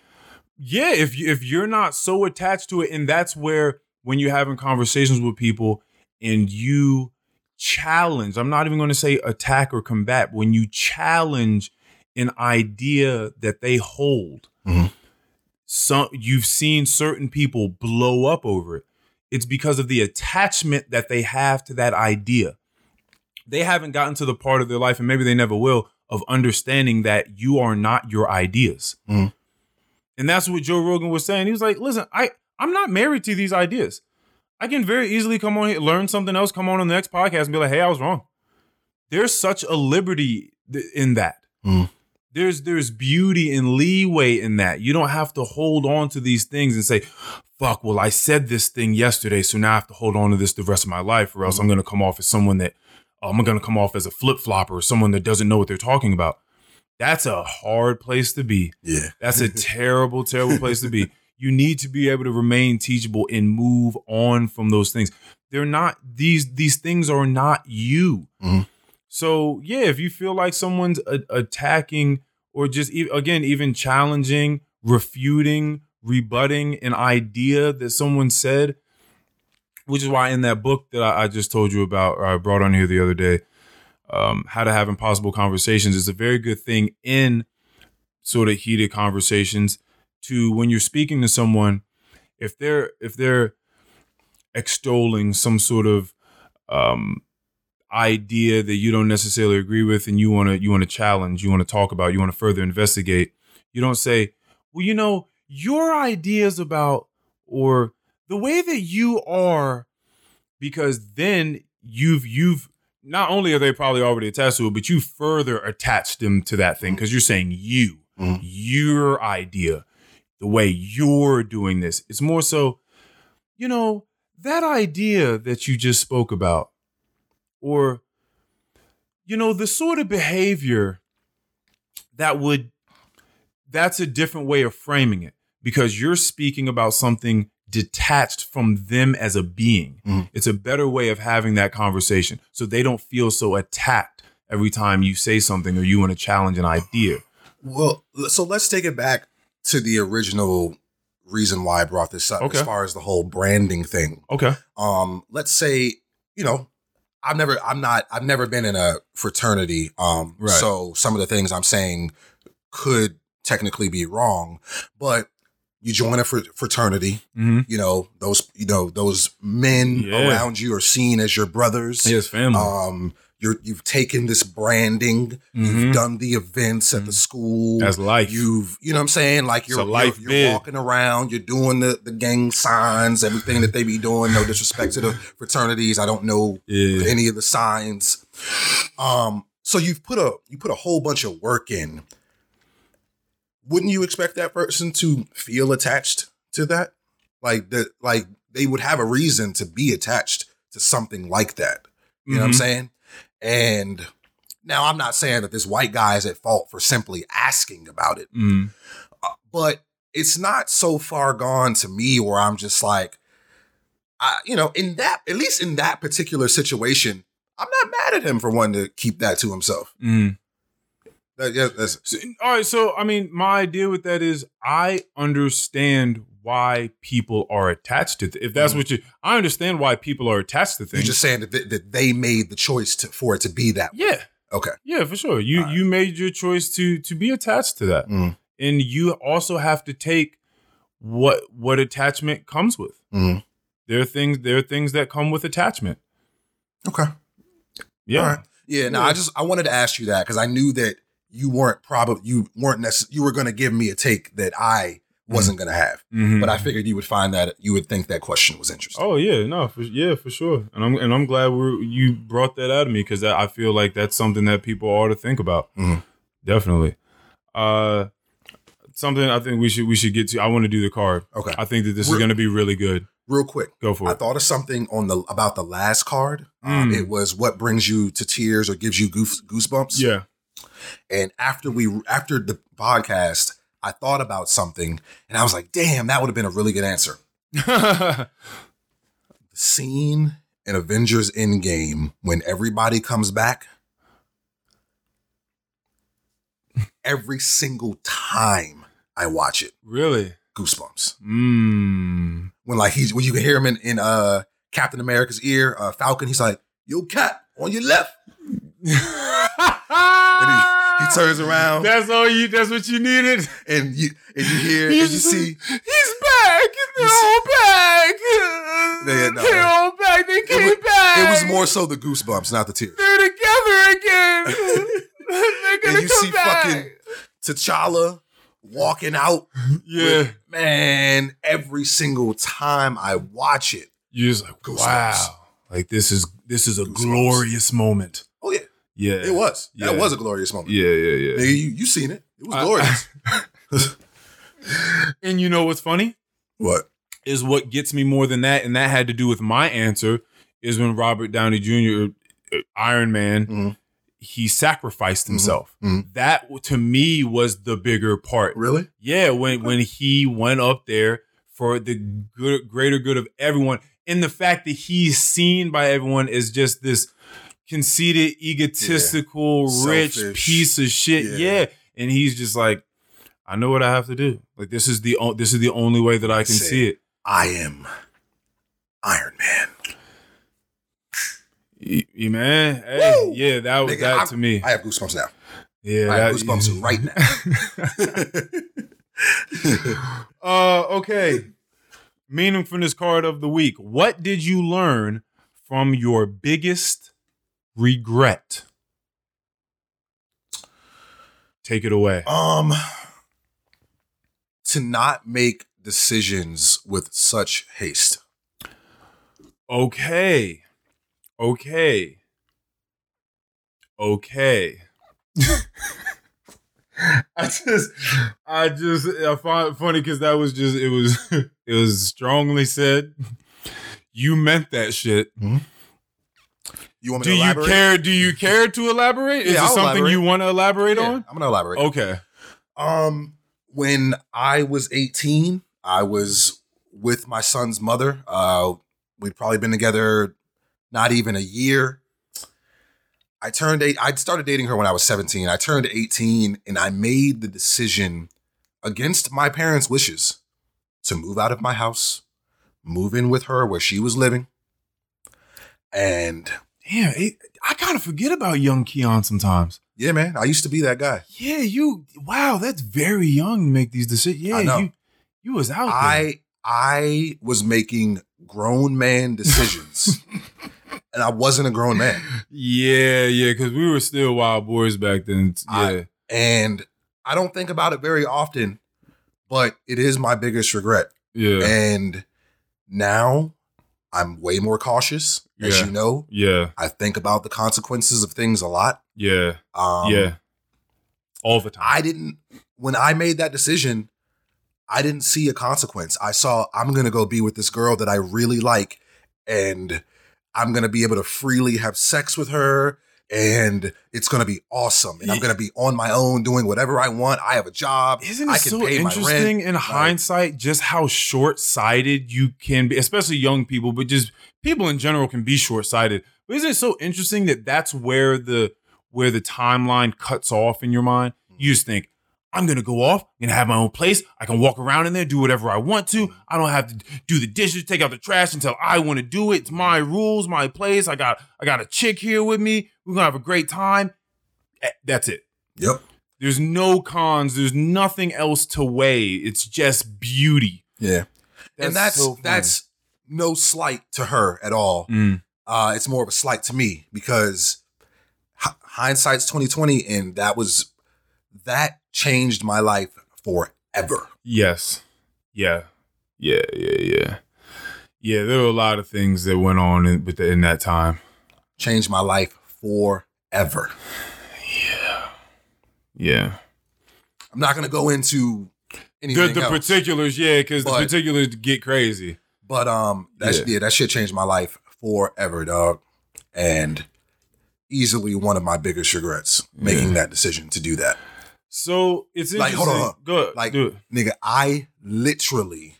Yeah, if you, if you're not so attached to it, and that's where when you're having conversations with people and you challenge, I'm not even going to say attack or combat, when you challenge an idea that they hold, Mhm. some you've seen certain people blow up over it. It's because of the attachment that they have to that idea. They haven't gotten to the part of their life, and maybe they never will, of understanding that you are not your ideas. Mhm. And that's what Joe Rogan was saying. He was like, listen, I, I'm not married to these ideas. I can very easily come on here, learn something else, come on on the next podcast and be like, hey, I was wrong. There's such a liberty th- in that. Mhm. There's there's beauty and leeway in that. You don't have to hold on to these things and say, fuck, well, I said this thing yesterday, so now I have to hold on to this the rest of my life, or else I'm gonna come off as someone that I'm gonna come off as a flip flopper or someone that doesn't know what they're talking about. That's a hard place to be. Yeah. That's a terrible, terrible place to be. You need to be able to remain teachable and move on from those things. They're not these these things are not you. Mhm. So yeah, if you feel like someone's a- attacking or just e- again even challenging, refuting, rebutting an idea that someone said, which is why in that book that I, I just told you about, I brought on here the other day, um, how to have impossible conversations is a very good thing in sort of heated conversations to when you're speaking to someone if they're if they're extolling some sort of um idea that you don't necessarily agree with and you want to you want to challenge you want to talk about you want to further investigate you don't say well you know your ideas about or the way that you are because then you've you've not only are they probably already attached to it but you further attach them to that thing because you're saying you Mhm. your idea the way you're doing this it's more so you know that idea that you just spoke about or you know the sort of behavior that would that's a different way of framing it because you're speaking about something detached from them as a being Mhm. it's a better way of having that conversation so they don't feel so attacked every time you say something or you want to challenge an idea Well, so let's take it back to the original reason why I brought this up Okay. as far as the whole branding thing. okay Um, let's say, you know, I've never I'm not I've never been in a fraternity. Um Right. so some of the things I'm saying could technically be wrong, but you join a fr- fraternity, mm-hmm. you know, those you know, those men Yeah. around you are seen as your brothers. yes family Um you're you've taken this branding, Mhm. you've done the events at the school. That's life. You've, you know what I'm saying? Like you're, life you're, you're walking around, you're doing the, the gang signs, everything that they be doing. No disrespect to the fraternities. I don't know yeah any of the signs. Um, so you've put a you put a whole bunch of work in. Wouldn't you expect that person to feel attached to that? Like that, like they would have a reason to be attached to something like that. You know what I'm Mhm. saying? And now I'm not saying that this white guy is at fault for simply asking about it, Mm. but it's not so far gone to me where I'm just like, I, you know, in that, at least in that particular situation, I'm not mad at him for wanting to keep that to himself. Mm. That, yeah, that's, So, all right, so I mean, my idea with that is I understand why people are attached to. Th- if that's Mhm. what you, I understand why people are attached to things. You're just saying that, th- that they made the choice to, for it to be that. way. yeah, Okay. yeah, for sure. You right. you made your choice to to be attached to that, Mm. and you also have to take what what attachment comes with. Mhm. There are things there are things that come with attachment. Okay. Yeah. Right. Yeah. No, Yeah. I just I wanted to ask you that because I knew that you weren't probably you weren't necess- you were going to give me a take that I wasn't going to have, Mhm. but I figured you would find that you would think that question was interesting. Oh yeah, no, for, yeah, for sure. And I'm and I'm glad we you brought that out of me because I feel like that's something that people ought to think about. Mhm. Definitely. Uh, something I think we should we should get to. I want to do the card. Okay. I think that this is going to be really good. Real quick, Go for I it. I thought of something on the about the last card. Um, Mm. it was what brings you to tears or gives you goose, goosebumps. yeah. And after we after the podcast, I thought about something, and I was like, "Damn, that would have been a really good answer." The scene in Avengers Endgame when everybody comes back. Every single time I watch it, really. goosebumps. Mm. When like he's when you can hear him in, in uh Captain America's ear, uh Falcon, he's like, "Yo, Cap, on your left." And he, he turns around That's all you. That's what you needed. and you and you hear and you see He's back. They're You all back. Yeah, no. They're all back. They came was- back. it was more so the goosebumps, not the tears. They're together again. They're gonna And you come see back. fucking T'Challa walking out. yeah. with- man, every single time I watch it. You're just like, Goosebumps. wow. Like this is this is a Goosebumps. glorious moment. Oh yeah, Yeah. it was. That Yeah. was a glorious moment. Yeah, yeah, yeah. Nigga, you you seen it? It was I- glorious. and you know what's funny? what? Is what gets me more than that, and that had to do with my answer, is when Robert Downey Jr., uh, Iron Man, Mhm. he sacrificed himself. mhm. That to me was the bigger part. Really? Yeah, when when he went up there for the good, greater good of everyone, and the fact that he's seen by everyone is just this conceited, egotistical, rich Selfish. piece of shit. Yeah. Yeah. and he's just like, I know what I have to do. Like this is the o- this is the only way that I can Say see it. I am Iron Man. Y- y- man, hey, yeah, that was Nigga, that I'm- to me. I have goosebumps now. yeah, I have that- goosebumps right now. Uh, okay. Meaningfulness card of the week. What did you learn from your biggest regret? Take it away. um, to not make decisions with such haste. Okay. Okay. Okay. I just, I just, I find it funny because that was just, it was, it was strongly said. You meant that shit. You want me Do to you care? Do you care to elaborate? Is Yeah, I'll something elaborate. you want to elaborate Yeah, on? I'm gonna elaborate. Okay. Um, when I was 18, I was with my son's mother. Uh, we'd probably been together not even a year. I turned eight. I started dating her when I was 17. I turned 18 and I made the decision against my parents' wishes to move out of my house, move in with her where she was living. And Damn, it, I kind of forget about young Keon sometimes. yeah, man, I used to be that guy. Yeah, you. Wow, that's very young to make these decisions. Yeah, you. You was out there. I I was making grown man decisions. and I wasn't a grown man. Yeah, yeah, because we were still wild boys back then. Yeah. I- And I don't think about it very often, but it is my biggest regret. yeah. And now I'm way more cautious, as Yeah. you know. yeah. I think about the consequences of things a lot. Yeah. Um, yeah. All the time. I didn't, when I made that decision, I didn't see a consequence. I saw I'm going to go be with this girl that I really like and I'm going to be able to freely have sex with her and it's going to be awesome. And I'm going to be on my own doing whatever I want. I have a job. Isn't it I can so pay interesting in hindsight just how short sighted you can be, especially young people, but just people in general can be short sighted. But isn't it so interesting that that's where the where the timeline cuts off in your mind? You hmm. just think, I'm gonna go off, I'm gonna have my own place. I can walk around in there, do whatever I want to. I don't have to do the dishes, take out the trash until I want to do it. It's my rules, my place. I got I got a chick here with me. We're gonna have a great time. Eh, That's it. Yep. There's no cons. There's nothing else to weigh. It's just beauty. Yeah. and that's so that's no slight to her at all. Mm. Uh, it's more of a slight to me because hindsight's twenty twenty, and that was that changed my life forever. yes, yeah, yeah, yeah, yeah, yeah. There were a lot of things that went on in, the, in that time. Changed my life forever. Yeah, Yeah. I'm not gonna go into the, anything the else, particulars, yeah, because the particulars get crazy. but um, that Yeah. yeah. that shit changed my life forever, dog, and easily one of my biggest regrets making that decision to do that. So it's Like, hold on, hold Go ahead, Like, do it. nigga, I literally,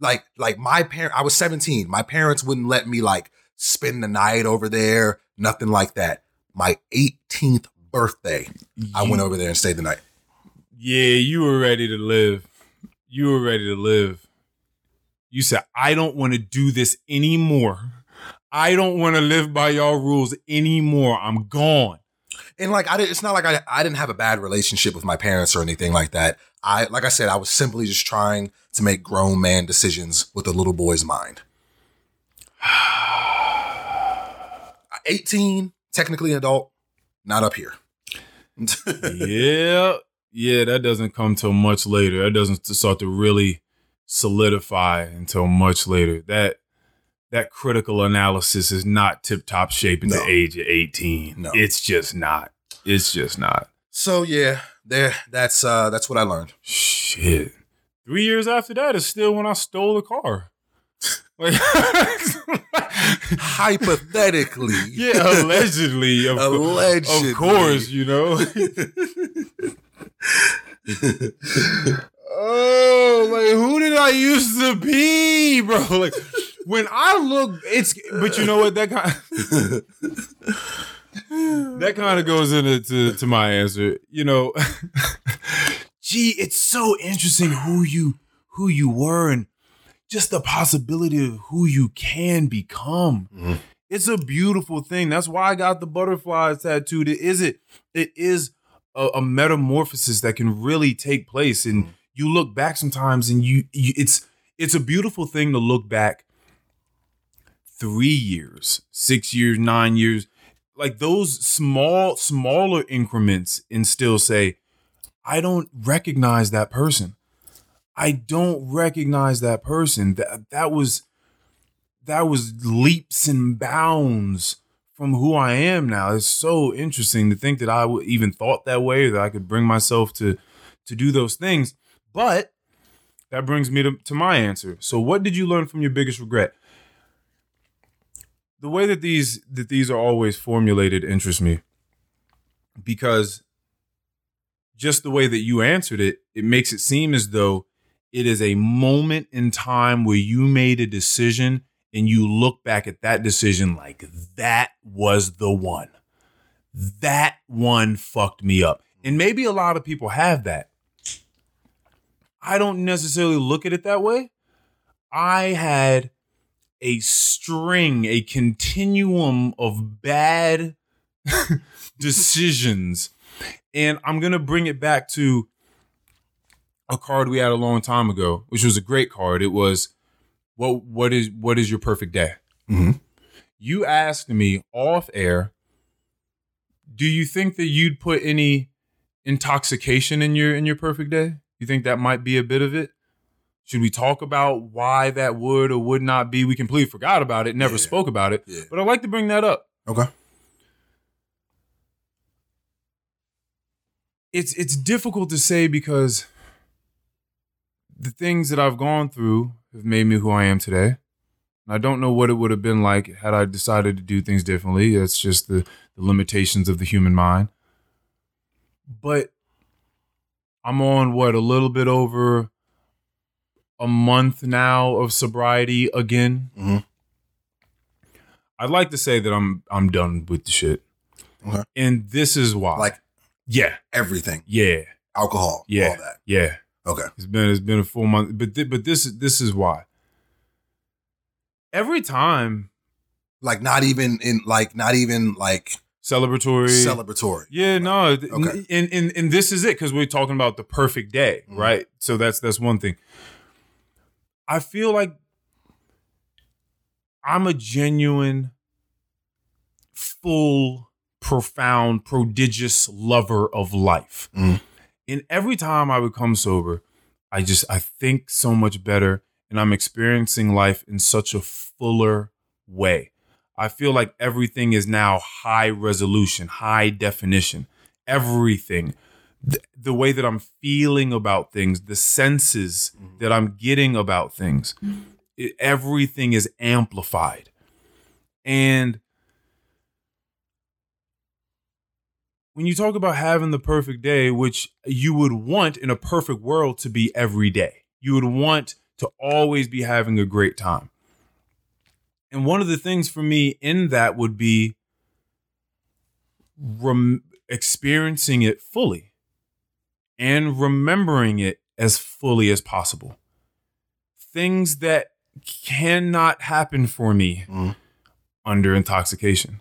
like, like my parent. I was 17. My parents wouldn't let me like spend the night over there. Nothing like that. My 18th birthday, I went over there and stayed the night. Yeah, you were ready to live. You were ready to live. You said, I don't want to do this anymore. I don't want to live by y'all rules anymore. I'm gone. And like, I did, it's not like I, I didn't have a bad relationship with my parents or anything like that. I, like I said, I was simply just trying to make grown man decisions with a little boy's mind. 18, technically an adult, not up here. yeah. Yeah, that doesn't come till much later. That doesn't start to really solidify until much later. That that critical analysis is not tip top shape at No. the age of 18. No. It's just not. It's just not. So yeah, there. That's uh, that's what I learned. Shit. Three years after that is still when I stole the car. Like, Hypothetically, yeah, allegedly. Of, Allegedly. Of course, you know. oh, like who did I used to be, bro? Like when I look, it's but you know what that kind that kind of goes into to, to my answer. You know, gee, it's so interesting who you who you were and just the possibility of who you can become. Mhm. It's a beautiful thing. That's why I got the butterflies tattooed. It is it. It is a, a metamorphosis that can really take place, and you look back sometimes, and you, you it's it's a beautiful thing to look back three years, six years, nine years, like those small, smaller increments, and still say, I don't recognize that person. I don't recognize that person. That that was that was leaps and bounds from who I am now. It's so interesting to think that I even thought that way, that I could bring myself to to do those things. But that brings me to, to my answer. So what did you learn from your biggest regret? The way that these that these are always formulated interests me because just the way that you answered it, it makes it seem as though it is a moment in time where you made a decision and you look back at that decision like that was the one. That one fucked me up. And maybe a lot of people have that. I don't necessarily look at it that way. I had a string, a continuum of bad decisions. And I'm going to bring it back to a card we had a long time ago, which was a great card. It was what what is what is your perfect day? Mhm. You asked me off air, do you think that you'd put any intoxication in your in your perfect day? You think that might be a bit of it? Should we talk about why that would or would not be? We completely forgot about it, never Yeah. spoke about it. Yeah. But I'd like to bring that up. Okay. it's it's difficult to say because the things that I've gone through have made me who I am today. And I don't know what it would have been like had I decided to do things differently. That's just the, the limitations of the human mind. But I'm on what a little bit over a month now of sobriety again. Mhm. I'd like to say that I'm I'm done with the shit. Okay. And this is why. Like yeah. everything. Yeah, alcohol, Yeah. all that. Yeah, Okay. it's been it's been a full month, but thi- but this is this is why. Every time Like not even in like not even like celebratory, celebratory. Yeah, no, Okay. and and and this is it because we're talking about the perfect day, Mhm. right? So that's that's one thing. I feel like I'm a genuine, full, profound, prodigious lover of life. Mhm. And every time I become sober, I just I think so much better, and I'm experiencing life in such a fuller way. I feel like everything is now high resolution, high definition. Everything. The, the way that I'm feeling about things, the senses mm-hmm. that I'm getting about things, it- everything is amplified. And when you talk about having the perfect day, which you would want in a perfect world to be every day, you would want to always be having a great time. And one of the things for me in that would be rem- experiencing it fully and remembering it as fully as possible. Things that cannot happen for me Mhm. under intoxication.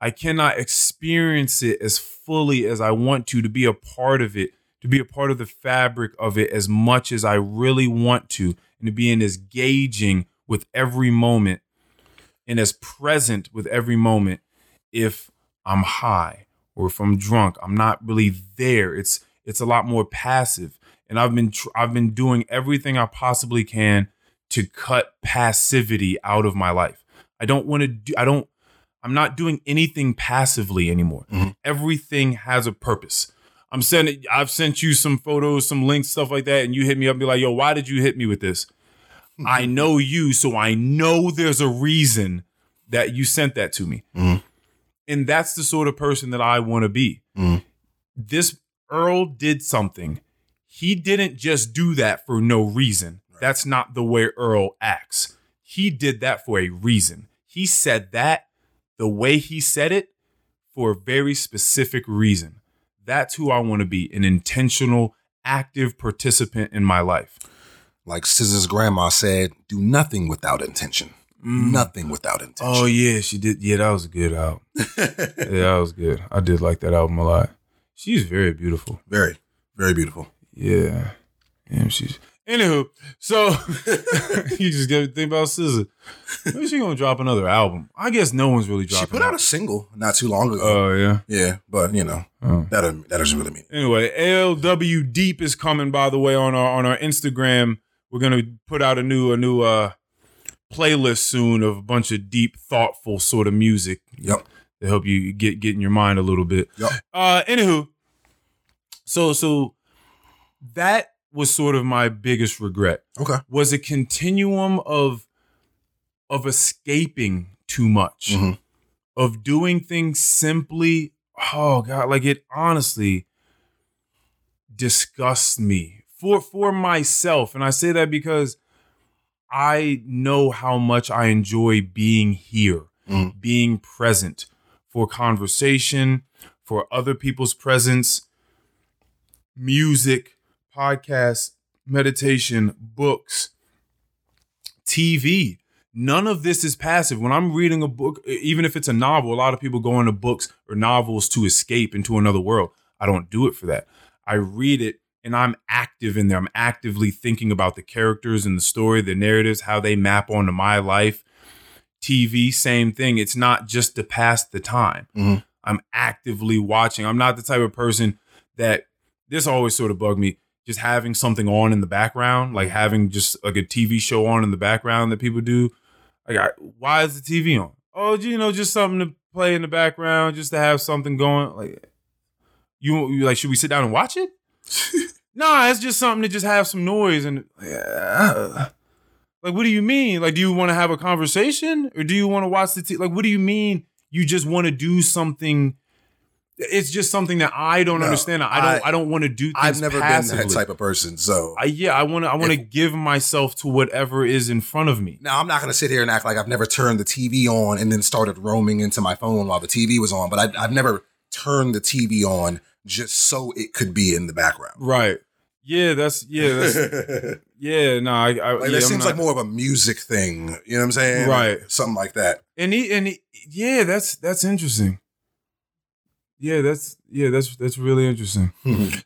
I cannot experience it as fully as I want to, to be a part of it, to be a part of the fabric of it as much as I really want to, and to be in as gauging with every moment and as present with every moment if I'm high or if I'm drunk. I'm not really there. It's it's a lot more passive. And I've been tr- I've been doing everything I possibly can to cut passivity out of my life. I don't want to do I don't I'm not doing anything passively anymore. Mhm. Everything has a purpose. I'm sending I've sent you some photos, some links, stuff like that, and you hit me up and be like, yo, why did you hit me with this? I know you, so I know there's a reason that you sent that to me. Mhm. And that's the sort of person that I want to be. Mhm. This Earl did something. He didn't just do that for no reason. That's not the way Earl acts. He did that for a reason. He said that the way he said it for a very specific reason. That's who I want to be an intentional, active participant in my life. Like SZA's grandma said, do nothing without intention. Mm. Nothing without intention. Oh yeah, she did. Yeah, that was a good album. yeah, that was good. I did like that album a lot. She's very beautiful. very, very beautiful. Yeah, yeah. She's anywho. So you just gotta think about SZA. When is she gonna drop another album? I guess no one's really dropping. She put out a single not too long ago. Oh yeah. yeah, but you know Oh. that that doesn't really mean. Anyway, LW Deep is coming. By the way, on our on our Instagram, we're gonna put out a new a new uh playlist soon of a bunch of deep, thoughtful sort of music. Yep. to help you get get in your mind a little bit. Yep. Uh, anywho, so so that was sort of my biggest regret Okay. was a continuum of of escaping too much, Mhm. of doing things simply. Oh God, like it honestly disgusts me for for myself, and I say that because I know how much I enjoy being here, Mhm. being present for conversation, for other people's presence, music, podcasts, meditation, books, TV. None of this is passive. When I'm reading a book, even if it's a novel, a lot of people go into books or novels to escape into another world. I don't do it for that. I read it and I'm active in there. I'm actively thinking about the characters and the story, the narratives, how they map onto my life. TV, same thing. It's not just to pass the time. Mhm. I'm actively watching. I'm not the type of person that this always sort of bugged me. Just having something on in the background, like having just like a TV show on in the background that people do. Like, I, why is the TV on? Oh, you know, just something to play in the background, just to have something going. Like, you, you like, should we sit down and watch it? Nah, it's just something to just have some noise and. uh, like, what do you mean? Like, do you want to have a conversation or do you want to watch the TV? Like, what do you mean? You just want to do something? It's just something that I don't No, understand. I don't. I, I- don't want to do. Things I've never passively. been that type of person, so I, yeah, I want to. I want to give myself to whatever is in front of me. now I'm not gonna sit here and act like I've never turned the TV on and then started roaming into my phone while the TV was on. But I, I've never turned the TV on just so it could be in the background. Right. Yeah, that's yeah, that's yeah. No, I, I yeah, that seems not- like more of a music thing. You know what I'm saying? Right. Something like that. And he and he, yeah, that's that's interesting. Yeah, that's yeah, that's that's really interesting.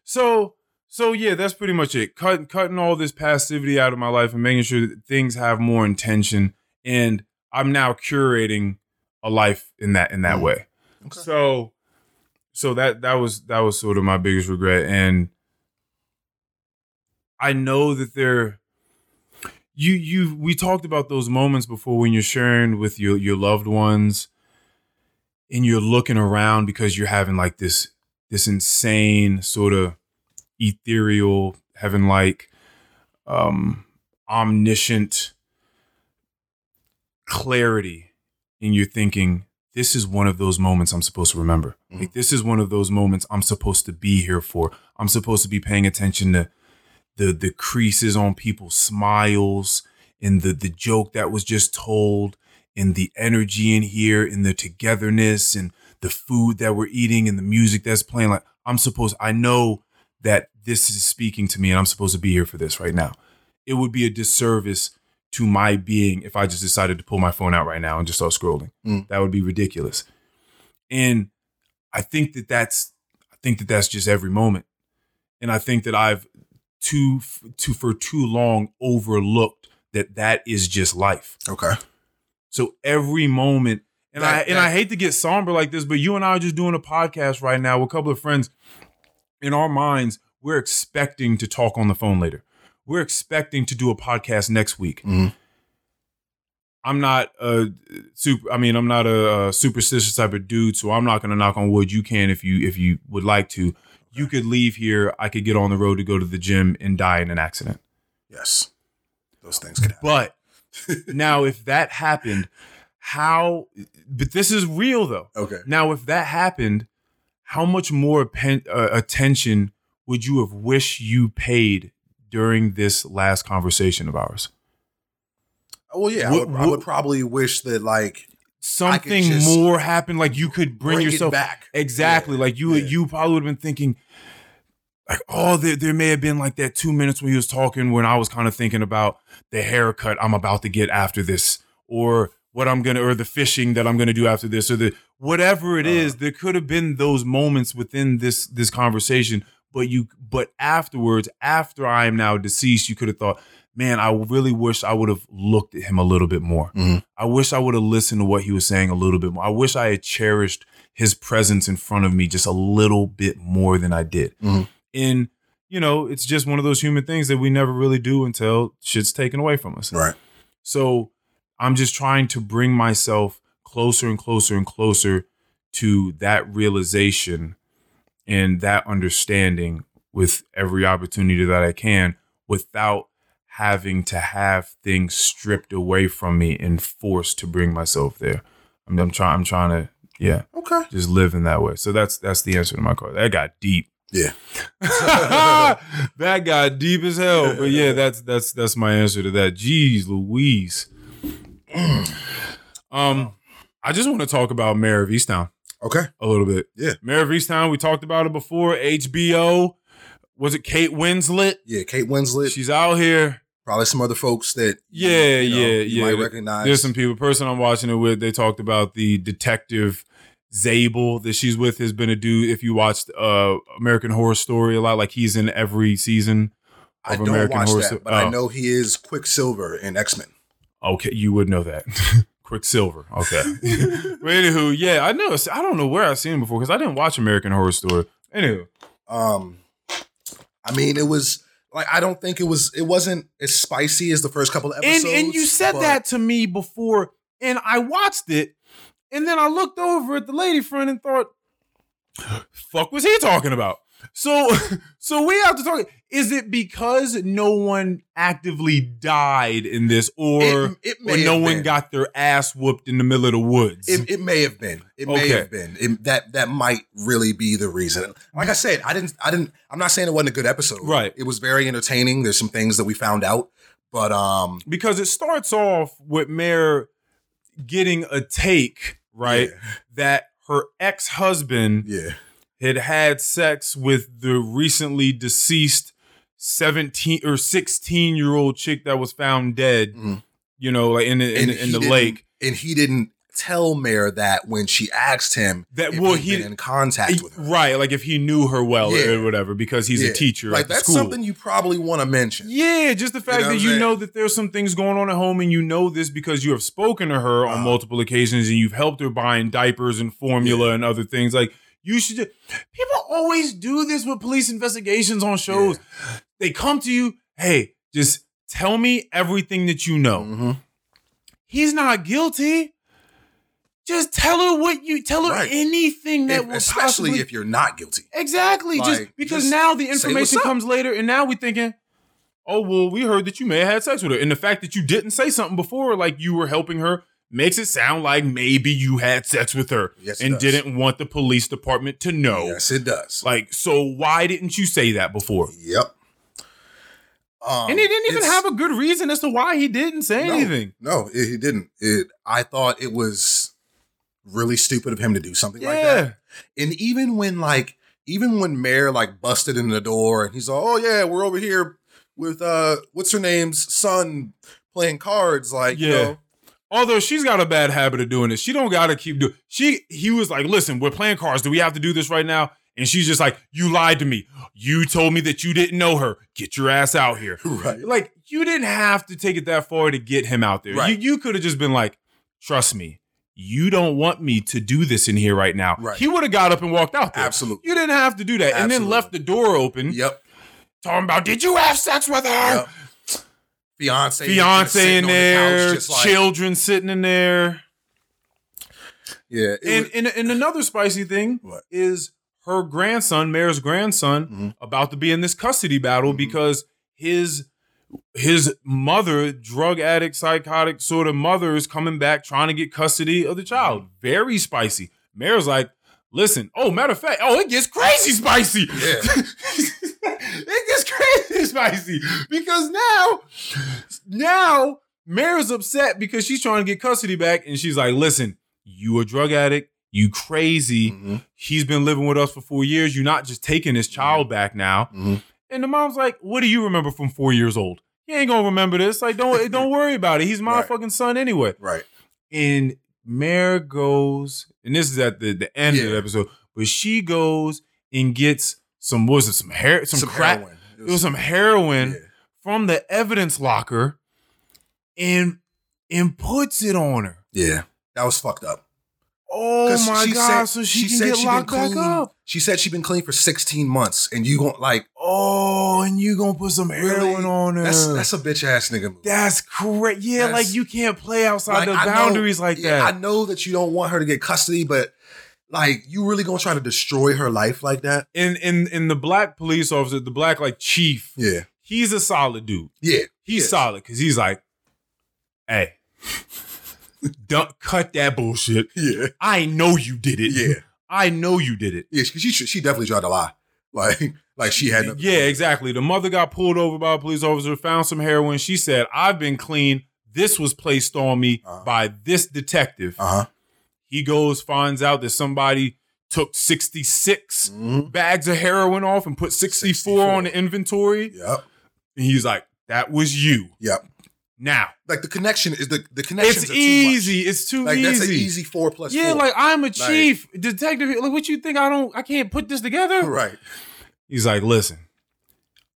So so yeah, that's pretty much it. Cutting cutting all this passivity out of my life and making sure that things have more intention. And I'm now curating a life in that in that Mm. way. Okay. So so that that was that was sort of my biggest regret. And I know that there you you we talked about those moments before when you're sharing with your your loved ones and you're looking around because you're having like this this insane sort of ethereal heaven like um omniscient clarity and you're thinking this is one of those moments I'm supposed to remember. Mhm. Like this is one of those moments I'm supposed to be here for. I'm supposed to be paying attention to the the creases on people's smiles and the the joke that was just told and the energy in here and the togetherness and the food that we're eating and the music that's playing like I'm supposed I know that this is speaking to me and I'm supposed to be here for this right now. It would be a disservice to my being if I just decided to pull my phone out right now and just start scrolling. Mm. That would be ridiculous. And I think that that's I think that that's just every moment. And I think that I've too too for too long overlooked that that is just life. Okay. So every moment, and I That- and that- I hate to get somber like this, but you and I are just doing a podcast right now with a couple of friends. In our minds, we're expecting to talk on the phone later. We're expecting to do a podcast next week. Mhm. I'm not a super. I mean, I'm not a, a superstitious type of dude, so I'm not going to knock on wood. You can if you if you would like to. You could leave here. I could get on the road to go to the gym and die in an accident. Yes. Those things could happen. But now, if that happened, how? But this is real though. Okay. Now, if that happened, how much more pen, uh, attention would you have wished you paid during this last conversation of ours? Well, yeah, I What- would, I would probably wish that like Something more happened, like you could bring, bring, yourself back. exactly. Yeah, Like you, yeah. you probably would have been thinking, like, oh, there, there may have been like that two minutes when he was talking when I was kind of thinking about the haircut I'm about to get after this, or what I'm gonna, or the fishing that I'm gonna do after this, or the whatever it is. Uh. There could have been those moments within this this conversation, but you, but afterwards, after I am now deceased, you could have thought, man, I really wish I would have looked at him a little bit more. Mhm. I wish I would have listened to what he was saying a little bit more. I wish I had cherished his presence in front of me just a little bit more than I did. Mhm. And, you know, it's just one of those human things that we never really do until shit's taken away from us. Right. So I'm just trying to bring myself closer and closer and closer to that realization and that understanding with every opportunity that I can without having to have things stripped away from me and forced to bring myself there. I'm, I'm trying I'm trying to yeah, Okay. just live in that way. So that's that's the answer to my question. That got deep. Yeah. that got deep as hell. But yeah, that's that's that's my answer to that. Jeez Louise. um, I just want to talk about Mare of Easttown Okay. a little bit. Yeah. Mare of Easttown, we talked about it before. HBO. Was it Kate Winslet? Yeah. Kate Winslet. She's out here. probably some other folks that Yeah, you know, yeah, you yeah. might recognize. There's some people. Person I'm watching it with, they talked about the detective Zabel that she's with has been a dude. If you watched uh American Horror Story a lot, like he's in every season I of don't American watch Horror Story. but I Oh. know he is Quicksilver in X Men. Okay, you would know that. Quicksilver. Okay. but anywho, yeah, I know. I don't know where I've seen him before because I didn't watch American Horror Story. Anywho, Um, I mean, it was like I don't think it was. It wasn't as spicy as the first couple of and episodes. and you said but- that to me before, and I watched it, and then I looked over at the lady friend and thought, "Fuck, was he talking about?" So, so we have to talk. Is it because no one actively died in this, or It, it or no one got their ass whooped in the middle of the woods? It, it may have been. It may have been. It- that that might really be the reason. Like I said, I didn't. I didn't. I'm not saying it wasn't a good episode. Right. It was very entertaining. There's some things that we found out, but um, because it starts off with Mare getting a take, right? Yeah. That her ex husband Yeah. had had sex with the recently deceased 17 or 16 year old chick that was found dead, Mhm. you know, like in the, in, in the lake. and he didn't tell Mare that when she asked him That if well, he been in contact with her. right, like if he knew her well Yeah. or whatever, because he's Yeah. a teacher Like at the that's school. something you probably want to mention. Yeah, just the fact know that you saying? know that there's some things going on at home and you know this because you have spoken to her on Uh-huh. multiple occasions and you've helped her buying diapers and formula and other things. Like you should just, people always do this with police investigations on shows. They come to you, hey, just tell me everything that you know. Mhm. He's not guilty. Just tell her what you tell her Right. anything that If- will especially possibly if you're not guilty. Exactly. just because just now the information comes later, and now we're thinking, oh, well, we heard that you may have had sex with her. And the fact that you didn't say something before, like you were helping her, makes it sound like maybe you had sex with her Yes, and does. didn't want the police department to know. Yes, it does. Like, so why didn't you say that before? Yep. Um, and he didn't even have a good reason as to why he didn't say no, anything. No, it, he didn't. It. I thought it was really stupid of him to do something like that. And even when like, even when Mare like busted in the door and he's like, "Oh yeah, we're over here with uh, what's her name's son playing cards." Like, you Yeah. know, Although she's got a bad habit of doing this. She don't gotta keep doing she he was like, listen, we're playing cards. Do we have to do this right now? And she's just like, You lied to me. You told me that you didn't know her. Get your ass out here. right? Like, you didn't have to take it that far to get him out there. Right. You you could have just been like, trust me, you don't want me to do this in here right now. Right. He would have got up and walked out there. Absolutely. You didn't have to do that. And then left the door open, Yep. talking about, did you have sex with her? Yep. Fiance, Fiance in on the there, couch, just like- children sitting in there. Yeah. And, was- and and another spicy thing What? is her grandson, Mare's grandson, Mhm. about to be in this custody battle Mhm. because his his mother, drug addict, psychotic sort of mother, is coming back trying to get custody of the child. Mm-hmm. Very spicy. Mare's like, listen. Oh, matter of fact, oh, it gets crazy spicy. Yeah. it gets crazy spicy because now, now Mare's upset because she's trying to get custody back, and she's like, listen, you a drug addict. You crazy. Mhm. He's been living with us for four years. You're not just taking his child back now. Mhm. And the mom's like, "What do you remember from four years old? He ain't gonna remember this. Like, don't don't worry about it. He's my Right. fucking son anyway." Right. And Mare goes, and this is at the, the end of the episode, but she goes and gets some what was it some hair some, crack heroin. it was some heroin yeah. from the evidence locker and and puts it on her. Yeah. That was fucked up. Oh my she god! said- so she, she can get locked back clean. up. She said she'd been clean for 16 months, and you gon' like Oh, and you gonna put some heroin Really? on her? that's that's a bitch ass nigga move. That's correct. Yeah, That's- like you can't play outside Like, the I know- boundaries like yeah, that. I know that you don't want her to get custody, but like you really gonna try to destroy her life like that? in in in the black police officer, the black like chief, Yeah. he's a solid dude. Yeah. He's Yes. solid because he's like, hey, don't cut that bullshit. Yeah. I know you did it. Yeah. I know you did it. Yeah. She she, she definitely tried to lie. Like like she had nothing Yeah, exactly. The mother got pulled over by a police officer, found some heroin. She said, I've been clean. This was placed on me Uh-huh. by this detective. Uh-huh. He goes, finds out that somebody took 66 Mhm. bags of heroin off and put 64, 64. on the inventory. Yep. And he's like, that was you. Yep. Now, Like the connection is the the connection. it's easy. It's too Like easy. that's an easy four plus yeah, four. like I'm a chief detective. Like, what you think? I don't. I can't put this together. right. He's like, listen,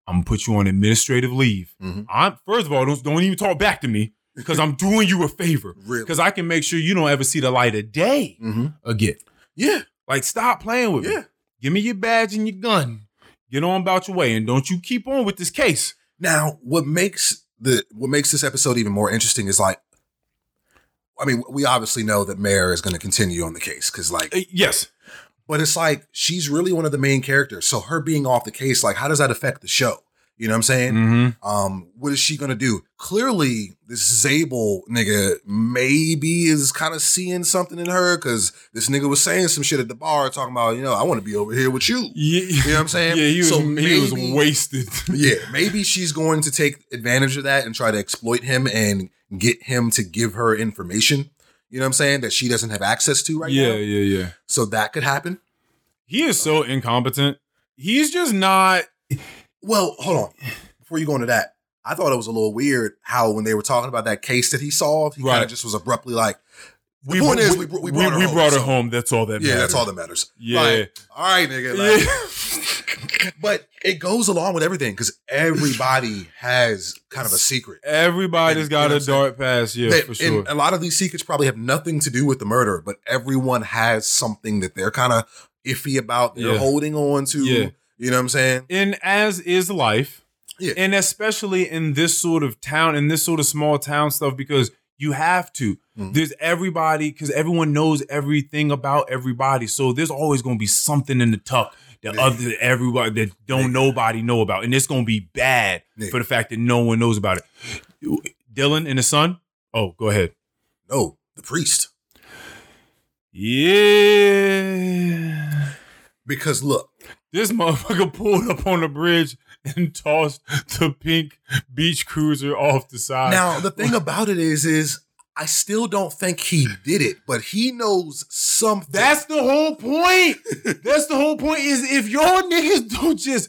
I'm gonna put you on administrative leave. Mhm. I'm first of all, don't don't even talk back to me because I'm doing you a favor Really. because I can make sure you don't ever see the light of day Mm-hmm. again. Yeah. Like, stop playing with me. Yeah. Give me your badge and your gun. Get on about your way, and don't you keep on with this case. Now, what makes the what makes this episode even more interesting is like, I mean, we obviously know that Mare is going to continue on the case because, like, Uh, yes, but it's like she's really one of the main characters. So her being off the case, like, how does that affect the show? You know what I'm saying? mm-hmm. Um, what is she gonna do? Clearly, this Zabel nigga maybe is kind of seeing something in her because this nigga was saying some shit at the bar, talking about, you know, I want to be over here with you. Yeah, You know what I'm saying? Yeah, he was, So he was wasted. yeah, maybe she's going to take advantage of that and try to exploit him and get him to give her information. You know what I'm saying that she doesn't have access to right yeah, now. Yeah, yeah, yeah. So that could happen. he is so incompetent. He's just not. Well, hold on. Before you go into that, I thought it was a little weird how when they were talking about that case that he solved, he kind of just was abruptly like, the We, point we, is we, br- we brought her we home. brought her so- home. That's all that matters. Yeah, matters. that's all that matters. Yeah. Like, all right, nigga. Like, Yeah. but it goes along with everything because everybody has kind of a secret. Everybody's And- got you know a dark past. Yeah, That- for sure. And a lot of these secrets probably have nothing to do with the murder, but everyone has something that they're kind of iffy about. They're Yeah. holding on to. Yeah. You know what I'm saying? and as is life, Yeah. and especially in this sort of town, in this sort of small town stuff, because you have to. Mhm. There's everybody, because everyone knows everything about everybody. So there's always going to be something in the tuck that other everybody that don't nobody know about, and it's going to be bad for the fact that no one knows about it. Dylan and his son. Oh, go ahead. No, the priest. Yeah. Because look, This motherfucker pulled up on the bridge and tossed the pink beach cruiser off the side. now the thing about it is, is I still don't think he did it, but he knows something. That's the whole point. That's the whole point. Is if y'all niggas don't just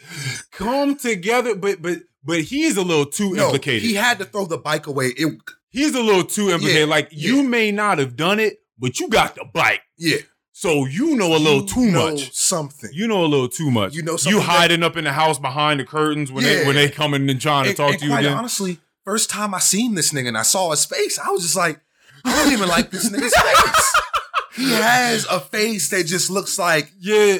come together, but but but he's a little too no, implicated. he had to throw the bike away. It, he's a little too implicated. Yeah, like you may not have done it, but you got the bike, yeah, so you know a little You too know much. Something. You know a little too much. You know something. you something that- hiding up in the house behind the curtains when they when they coming and trying to and, talk and to you quite again. honestly, first time I seen this nigga and I saw his face, I was just like, I don't even like this nigga's face. He has a face that just looks like yeah,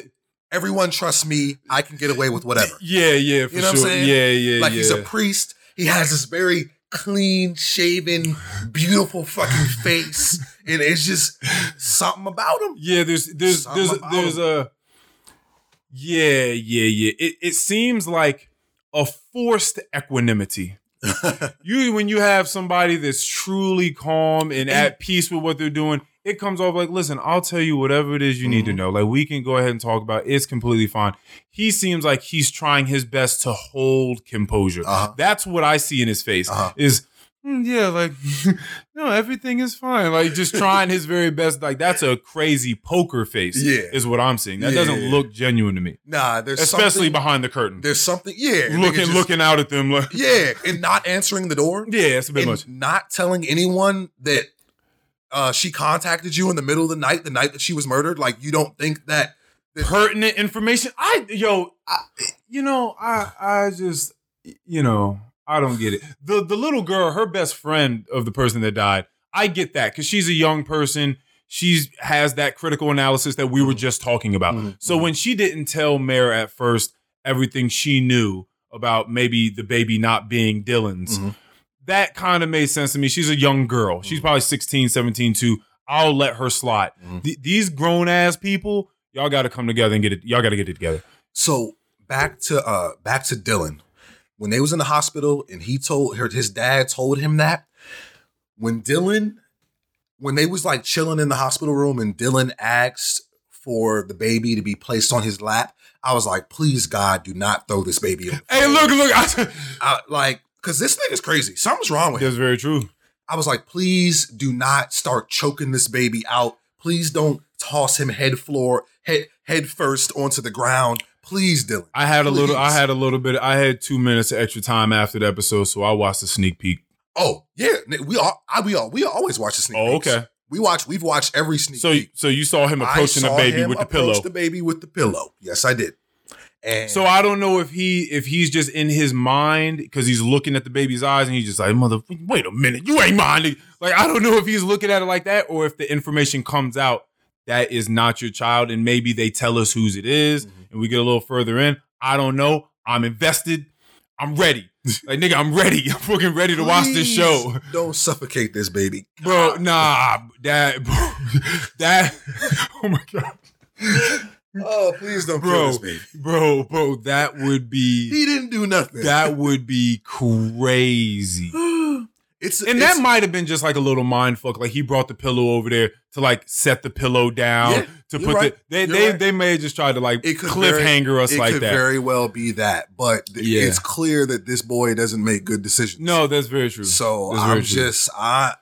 everyone trusts me. I can get away with whatever. yeah, yeah, for You know what I'm sure. saying? Yeah, yeah, like yeah. he's a priest. He has this very clean shaven, beautiful fucking face, and it's just something about him. Yeah, there's there's Something there's there's a yeah yeah yeah. It it seems like a forced equanimity. you when you have somebody that's truly calm and at peace with what they're doing, it comes off like, listen, I'll tell you whatever it is you need to Mhm. know. Like we can go ahead and talk about. It. It's completely fine. He seems like he's trying his best to hold composure. Uh-huh. That's what I see in his face. Uh-huh. Is "Mm, yeah, like no, everything is fine. Like just trying his very best. Like that's a crazy poker face. Yeah. is what I'm seeing. That Yeah. doesn't look genuine to me, Nah, there's especially something, behind the curtain, there's something. Yeah, looking just- looking out at them. Like Yeah, and not answering the door. yeah, it's a bit and much. not telling anyone that uh, she contacted you in the middle of the night, the night that she was murdered. Like you don't think that Pertinent information. I yo, I, you know, I I just you know, I don't get it. The the little girl, her best friend of the person that died. I get that because she's a young person. She's has that critical analysis that we were just talking about. Mhm, So when she didn't tell Mare at first everything she knew about maybe the baby not being Dylan's, Mhm. That kind of made sense to me. She's a young girl. She's Mhm. probably 16, 17 too. I'll let her slide. Mhm. Th- these grown ass people, y'all got to come together and get it. Y'all got to get it together. So back to uh back to Dylan. When they was in the hospital and he told her his dad told him that when Dylan when they was like chilling in the hospital room and Dylan asked for the baby to be placed on his lap, I was like, please God, do not throw this baby. Hey, look, look. I, I, like, cause this nigga's crazy. Something's wrong with him. that's very true. I was like, please do not start choking this baby out. Please don't toss him head floor, head head first onto the ground. Please, Dylan. I had a little. I had a little bit. I had two minutes of extra time after the episode, so I watched the sneak peek. Oh yeah, we all I, we all we always watch the sneak. Oh, peeks. okay. We watch. We've watched every sneak. So, peek. so you saw him approaching the baby with the pillow. The baby with the pillow. Yes, I did. And So I don't know if he if he's just in his mind because he's looking at the baby's eyes and he's just like mother. Wait a minute, you ain't mine. Like I don't know if he's looking at it like that or if the information comes out that is not your child and maybe they tell us whose it is, Mhm. and we get a little further in. I don't know. I'm invested. I'm ready. Like nigga, I'm ready. I'm fucking ready to watch this show. Don't suffocate this baby, Bro, nah, that, bro, that, oh my god, Oh, please don't kill Bro. this baby. bro, bro, that would be, He didn't do nothing. that would be crazy. it's And it's, that might have been just like a little mind fuck. Like he brought the pillow over there to like set the pillow down Yeah, to put right. the. They You're they, right. they may have just tried to like It could cliffhanger us it like could that. very well be that, but th- Yeah. it's clear that this boy doesn't make good decisions. no, that's very true. So That's I'm true. just I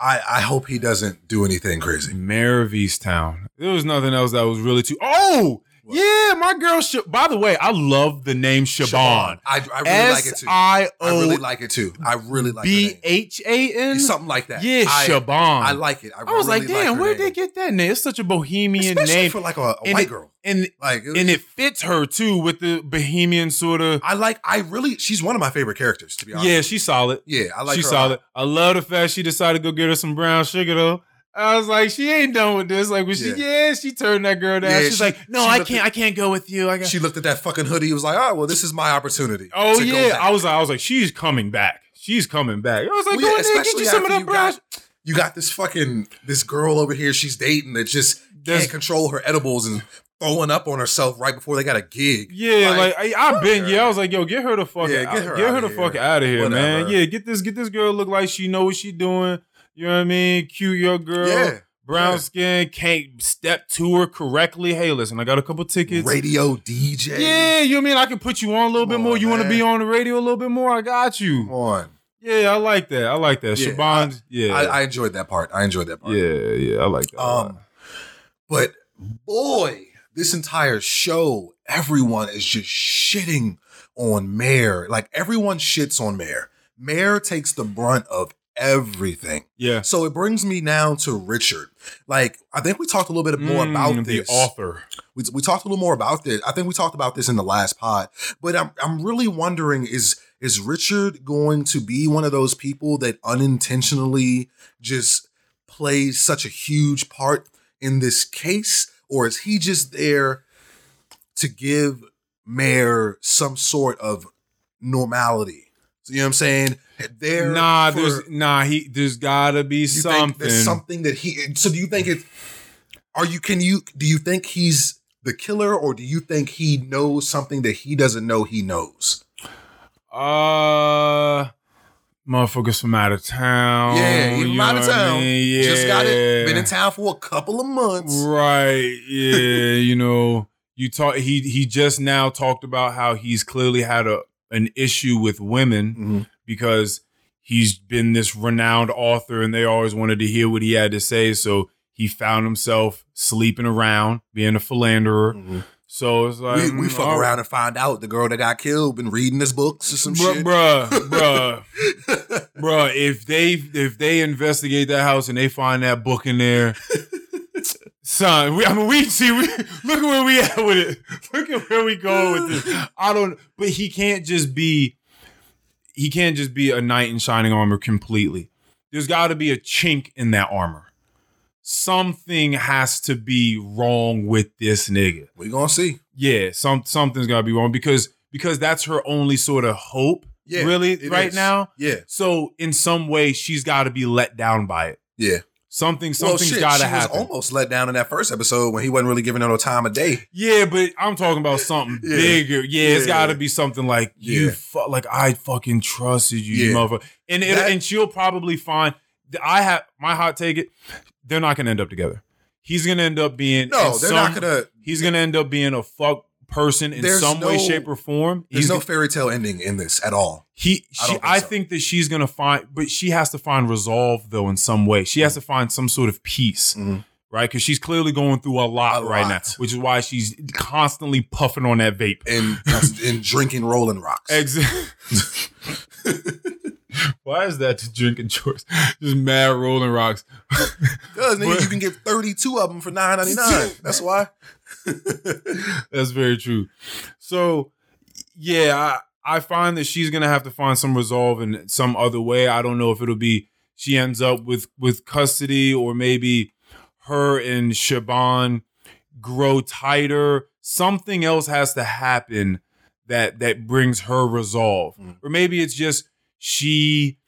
I I hope he doesn't do anything crazy. Mare of Easttown. There was nothing else that was really too. Oh, What? Yeah, my girl. Sh- By the way, I love the name Siobhan. I, I really like it too. I I really like it too. I really like B. H A N. Something like that. Yeah, I, Siobhan. I like it. I, I was really like, damn, her where'd they get that name? It's such a bohemian Especially name, for like a, a white it- girl. and Like, and it fits her too with the bohemian sort of. I like. I really. She's one of my favorite characters. To be honest. Yeah, she's solid. Yeah, I like. she's her a lot. solid. I love the fact she decided to go get her some brown sugar though. I was like, she ain't done with this. Like, when she, Yeah. yeah, she turned that girl down. Yeah, She's she- like, no, she I can't, at- I can't go with you. I got. She looked at that fucking hoodie. He was like, "Oh, well, this is my opportunity." oh to yeah, back." I was, I was like, she's coming back. She's coming back. I was like, Well, yeah, in there, get you some of that you got- You got this fucking this girl over here. She's dating that just There's- can't control her edibles and throwing up on herself right before they got a gig. Yeah, like, I, I've been. fuck Yeah. I was like, yo, get her the fuck Yeah, out. get her get her outta the fuck out of here, man. Yeah, get this, get this girl look like she know what she doing. You know what I mean? Cute your girl. yeah, Brown yeah. skin, can't step to her correctly. Hey, listen, I got a couple tickets. radio DJ. Yeah, you know what I mean I can put you on a little Come bit more. on, You want to be on the radio a little bit more? I got Come you. on. Yeah, I like that. I like that. Yeah, Siobhan, yeah, I, I enjoyed that part. I enjoyed that part. yeah, yeah. I like that. Um, but boy, this entire show, everyone is just shitting on Mare. Like everyone shits on Mare. Mare takes the brunt of everything. yeah. So it brings me now to Richard. Like I think we talked a little bit more Mm, about the author. We, we talked a little more about this. I think we talked about this in the last pod. But I'm I'm really wondering is is Richard going to be one of those people that unintentionally just plays such a huge part in this case, or is he just there to give Mare some sort of normality? So, you know what I'm saying? There, Nah, for- there's nah. He there's gotta be you something. think there's something that he. So do you think it? Are you? Can you? Do you think he's the killer, or do you think he knows something that he doesn't know he knows? Uh, motherfuckers from out of town. yeah, he's know out of what I town. yeah. Just got it. Been in town for a couple of months. Right. Yeah. you know, you talk. He he just now talked about how he's clearly had a an issue with women Mhm. Because he's been this renowned author and they always wanted to hear what he had to say. So he found himself sleeping around, being a philanderer. Mhm. So it's like We, we mm, fuck all- around and find out the girl that got killed been reading his books or some bruh, shit. bruh, bruh, bruh. If they if they investigate that house and they find that book in there, son, we, I mean, we see. We, look at where we at with it. Look at where we going with this. I don't. But he can't just be. He can't just be a knight in shining armor completely. There's got to be a chink in that armor. Something has to be wrong with this nigga we gonna see. yeah, some something's gotta be wrong because because that's her only sort of hope, Yeah, really, right is. now. Yeah, So in some way, she's got to be let down by it. yeah. Something, Well, something's shit, got to she happen. was almost let down in that first episode when he wasn't really giving her no time of day. yeah, but I'm talking about something Yeah. bigger. Yeah, it's got to be something like you, Yeah. fu- like I fucking trusted you, you Yeah. motherfucker. And it, That- and she'll probably find. I have my hot take. It, they're not gonna end up together. He's gonna end up being No, they're some- not gonna. He's gonna end up being a fuck person in There's some way, shape, or form. There's no fairy tale ending in this at all. He, I she, I, think so. think that she's gonna find, but she has to find resolve though in some way. She has to find some sort of peace, Mhm. right? Because she's clearly going through a lot A right now, which is why she's constantly puffing on that vape. And and drinking Rolling Rocks. Exactly. why is that to drinking choice? Just mad rolling rocks. Because you can get 32 of them for 9.99. That's why. That's very true. So, yeah, I, I find that she's gonna have to find some resolve in some other way. I don't know if it'll be she ends up with with custody or maybe her and Siobhan grow tighter. Something else has to happen that that brings her resolve, Mm. or maybe it's just she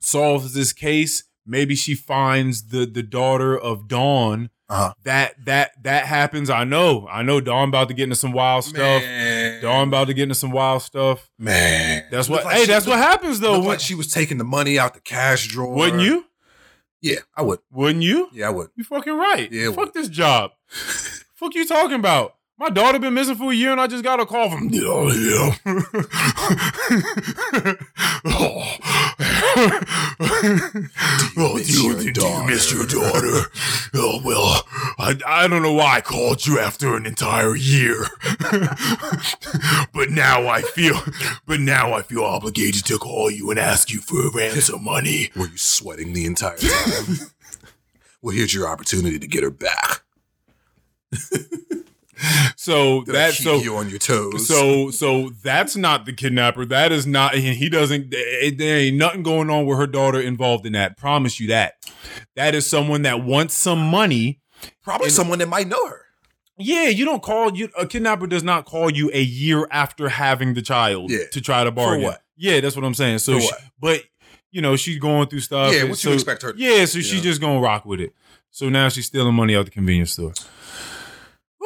solves this case. Maybe she finds the the daughter of Dawn Uh-huh. that that that happens. I know. I know Dawn about to get into some wild stuff. Man. Dawn about to get into some wild stuff. Man. That's what like hey, she- that's what happens though. Looked Wou- like she was taking the money out the cash drawer. Wouldn't you? Yeah, I would. Wouldn't you? Yeah, I would. You fucking right. Yeah, Fuck this job. Fuck you talking about? My daughter been missing for a year and I just got a call from Yeah, yeah. oh, Oh, miss your do you miss your daughter? Oh well, I I, I don't know why I called you after an entire year, but now I feel, but now I feel obligated to call you and ask you for a ransom money. Were you sweating the entire time? well, here's your opportunity to get her back. So Did that keep so you on your toes. so so that's not the kidnapper. That is not. He doesn't. There ain't nothing going on with her daughter involved in that. Promise you that. That is someone that wants some money. probably and- someone that might know her. Yeah, you don't call you a kidnapper does not call you a year after having the child Yeah. to try to bargain. what? Yeah, that's what I'm saying. So, For she- but you know, she's going through stuff. yeah, what so, you expect her? to Yeah, so she's just gonna rock with it. So now she's stealing money out the convenience store.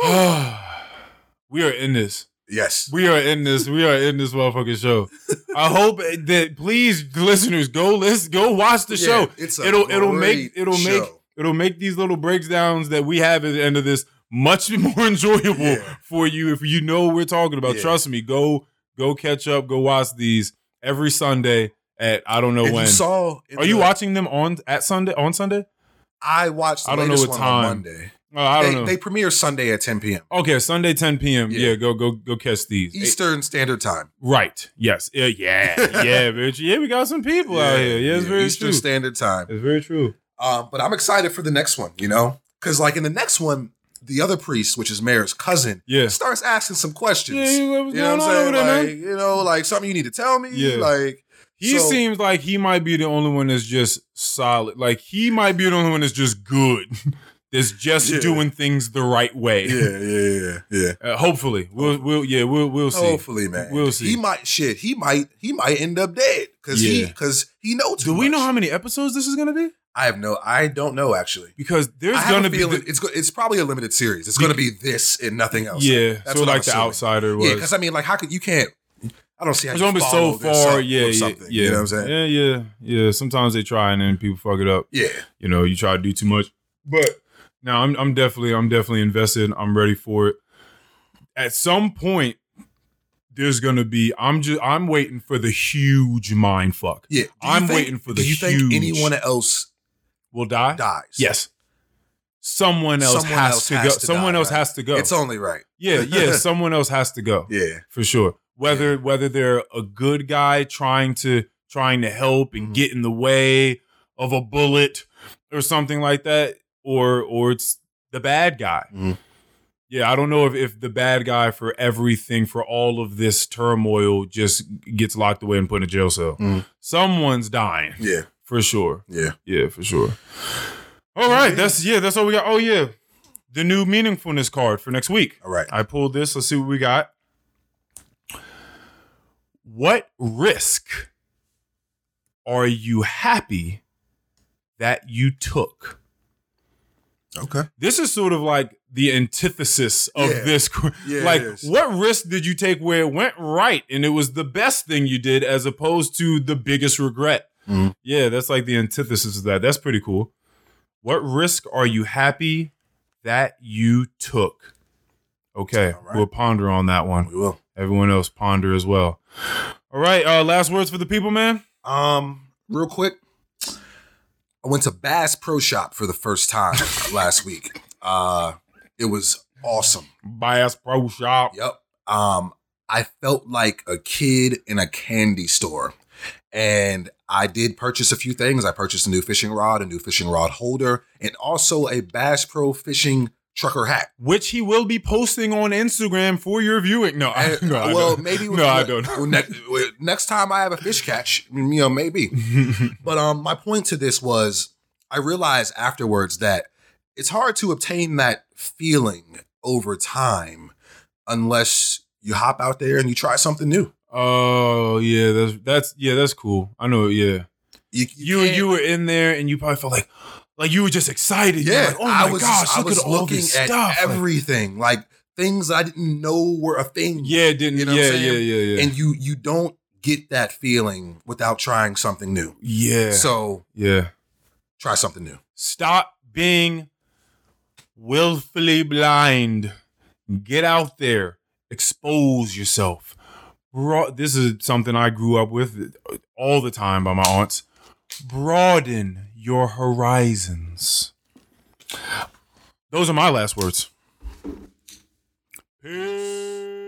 we are in this. Yes. We are in this. We are in this motherfucking show. I hope that please, listeners, go list, go watch the Yeah, show. it's a it'll it'll make it'll make it'll make these little breakdowns that we have at the end of this much more enjoyable Yeah. for you if you know what we're talking about. Yeah. Trust me, go go catch up, go watch these every Sunday at I don't know If when. you saw, Are you watching them on at Sunday on Sunday? I watched. The I don't know what one on time. Monday. Oh, I don't they, know. they premiere Sunday at 10 p.m. okay, Sunday 10 p.m. Yeah. Yeah. go go go catch these. Eastern Standard Time. Right. Yes. Yeah. Yeah. yeah. bitch. Yeah. We got some people out here. Yeah. It's very true. Eastern true. Standard Time. It's very true. Um, but I'm excited for the next one. You know, because like in the next one, the other priest, which is Mare's cousin, Yeah. starts asking some questions. Yeah. you know what I'm saying? there, Like, you know, like something you need to tell me. Yeah. Like He so- seems like he might be the only one that's just solid. Like he might be the only one that's just good. that's just Yeah. doing things the right way. Yeah, yeah, yeah, yeah. Uh, hopefully, we'll we'll yeah we'll we'll see. Hopefully, man. We'll see. He might shit. He might. He might end up dead because he because he knows. Do we know how many episodes this is gonna be? I have no. I don't know actually. Because there's gonna be the- it's it's probably a limited series. It's going to be this and nothing else. yeah. That's so what I'm like the assuming. outsider was. Yeah, because I mean, like, how could you can't? I don't see how it's gonna be so far. Yeah, yeah, yeah. You know what I'm saying? Yeah, yeah, yeah. Sometimes they try and then people fuck it up. Yeah. you know, you try to do too much. But now I'm I'm definitely I'm definitely invested. I'm ready for it. At some point, there's gonna be I'm just I'm waiting for the huge mind fuck. Yeah. I'm think- waiting for the Do you huge- think anyone else Will die? dies? Yes. Someone else Someone has else to has go. to someone die, else right? has to go. It's only right. yeah, yeah. Someone else has to go. Yeah. for sure. Whether whether they're a good guy trying to trying to help and Mhm. get in the way of a bullet or something like that, or or it's the bad guy. Mhm. Yeah, I don't know if, if the bad guy for everything for all of this turmoil just gets locked away and put in a jail cell. Mhm. Someone's dying Yeah. for sure. Yeah. Yeah, for sure. All right, that's yeah, that's all we got. Oh yeah, the new meaningfulness card for next week. All right. I pulled this. Let's see what we got. What risk are you happy that you took? Okay. This is sort of like the antithesis of Yeah. this. qu- Yeah, like, what risk did you take where it went right and it was the best thing you did as opposed to the biggest regret? Mhm. Yeah, that's like the antithesis of that. That's pretty cool. What risk are you happy that you took? Okay, All right. we'll ponder on that one. We will. Everyone else ponder as well. All right, uh, last words for the people, man. Um, real quick, I went to Bass Pro Shop for the first time last week. Uh, it was awesome. Bass Pro Shop. Yep. Um, I felt like a kid in a candy store. And I did purchase a few things. I purchased a new fishing rod, a new fishing rod holder, and also a Bass Pro fishing trucker hat. Which he will be posting on Instagram for your viewing. No, I, no, I well, don't. maybe no, I don't. next, next time I have a fish catch, you know, maybe. But um, my point to this was I realized afterwards that it's hard to obtain that feeling over time unless you hop out there and you try something new. oh yeah, that's that's yeah, that's cool. I know. Yeah, You you can't- you were in there and you probably felt like like you were just excited. Yeah. like, oh my I was gosh, just- I look was at all looking this at stuff. Like, everything, like, things I didn't know were a thing. yeah, didn't. You know yeah, yeah, yeah, yeah, and you you don't get that feeling without trying something new. yeah. So yeah. try something new. Stop being willfully blind. Get out there. Expose yourself. Bro- this is something I grew up with all the time by my aunts. Broaden your horizons. Those are my last words. Peace.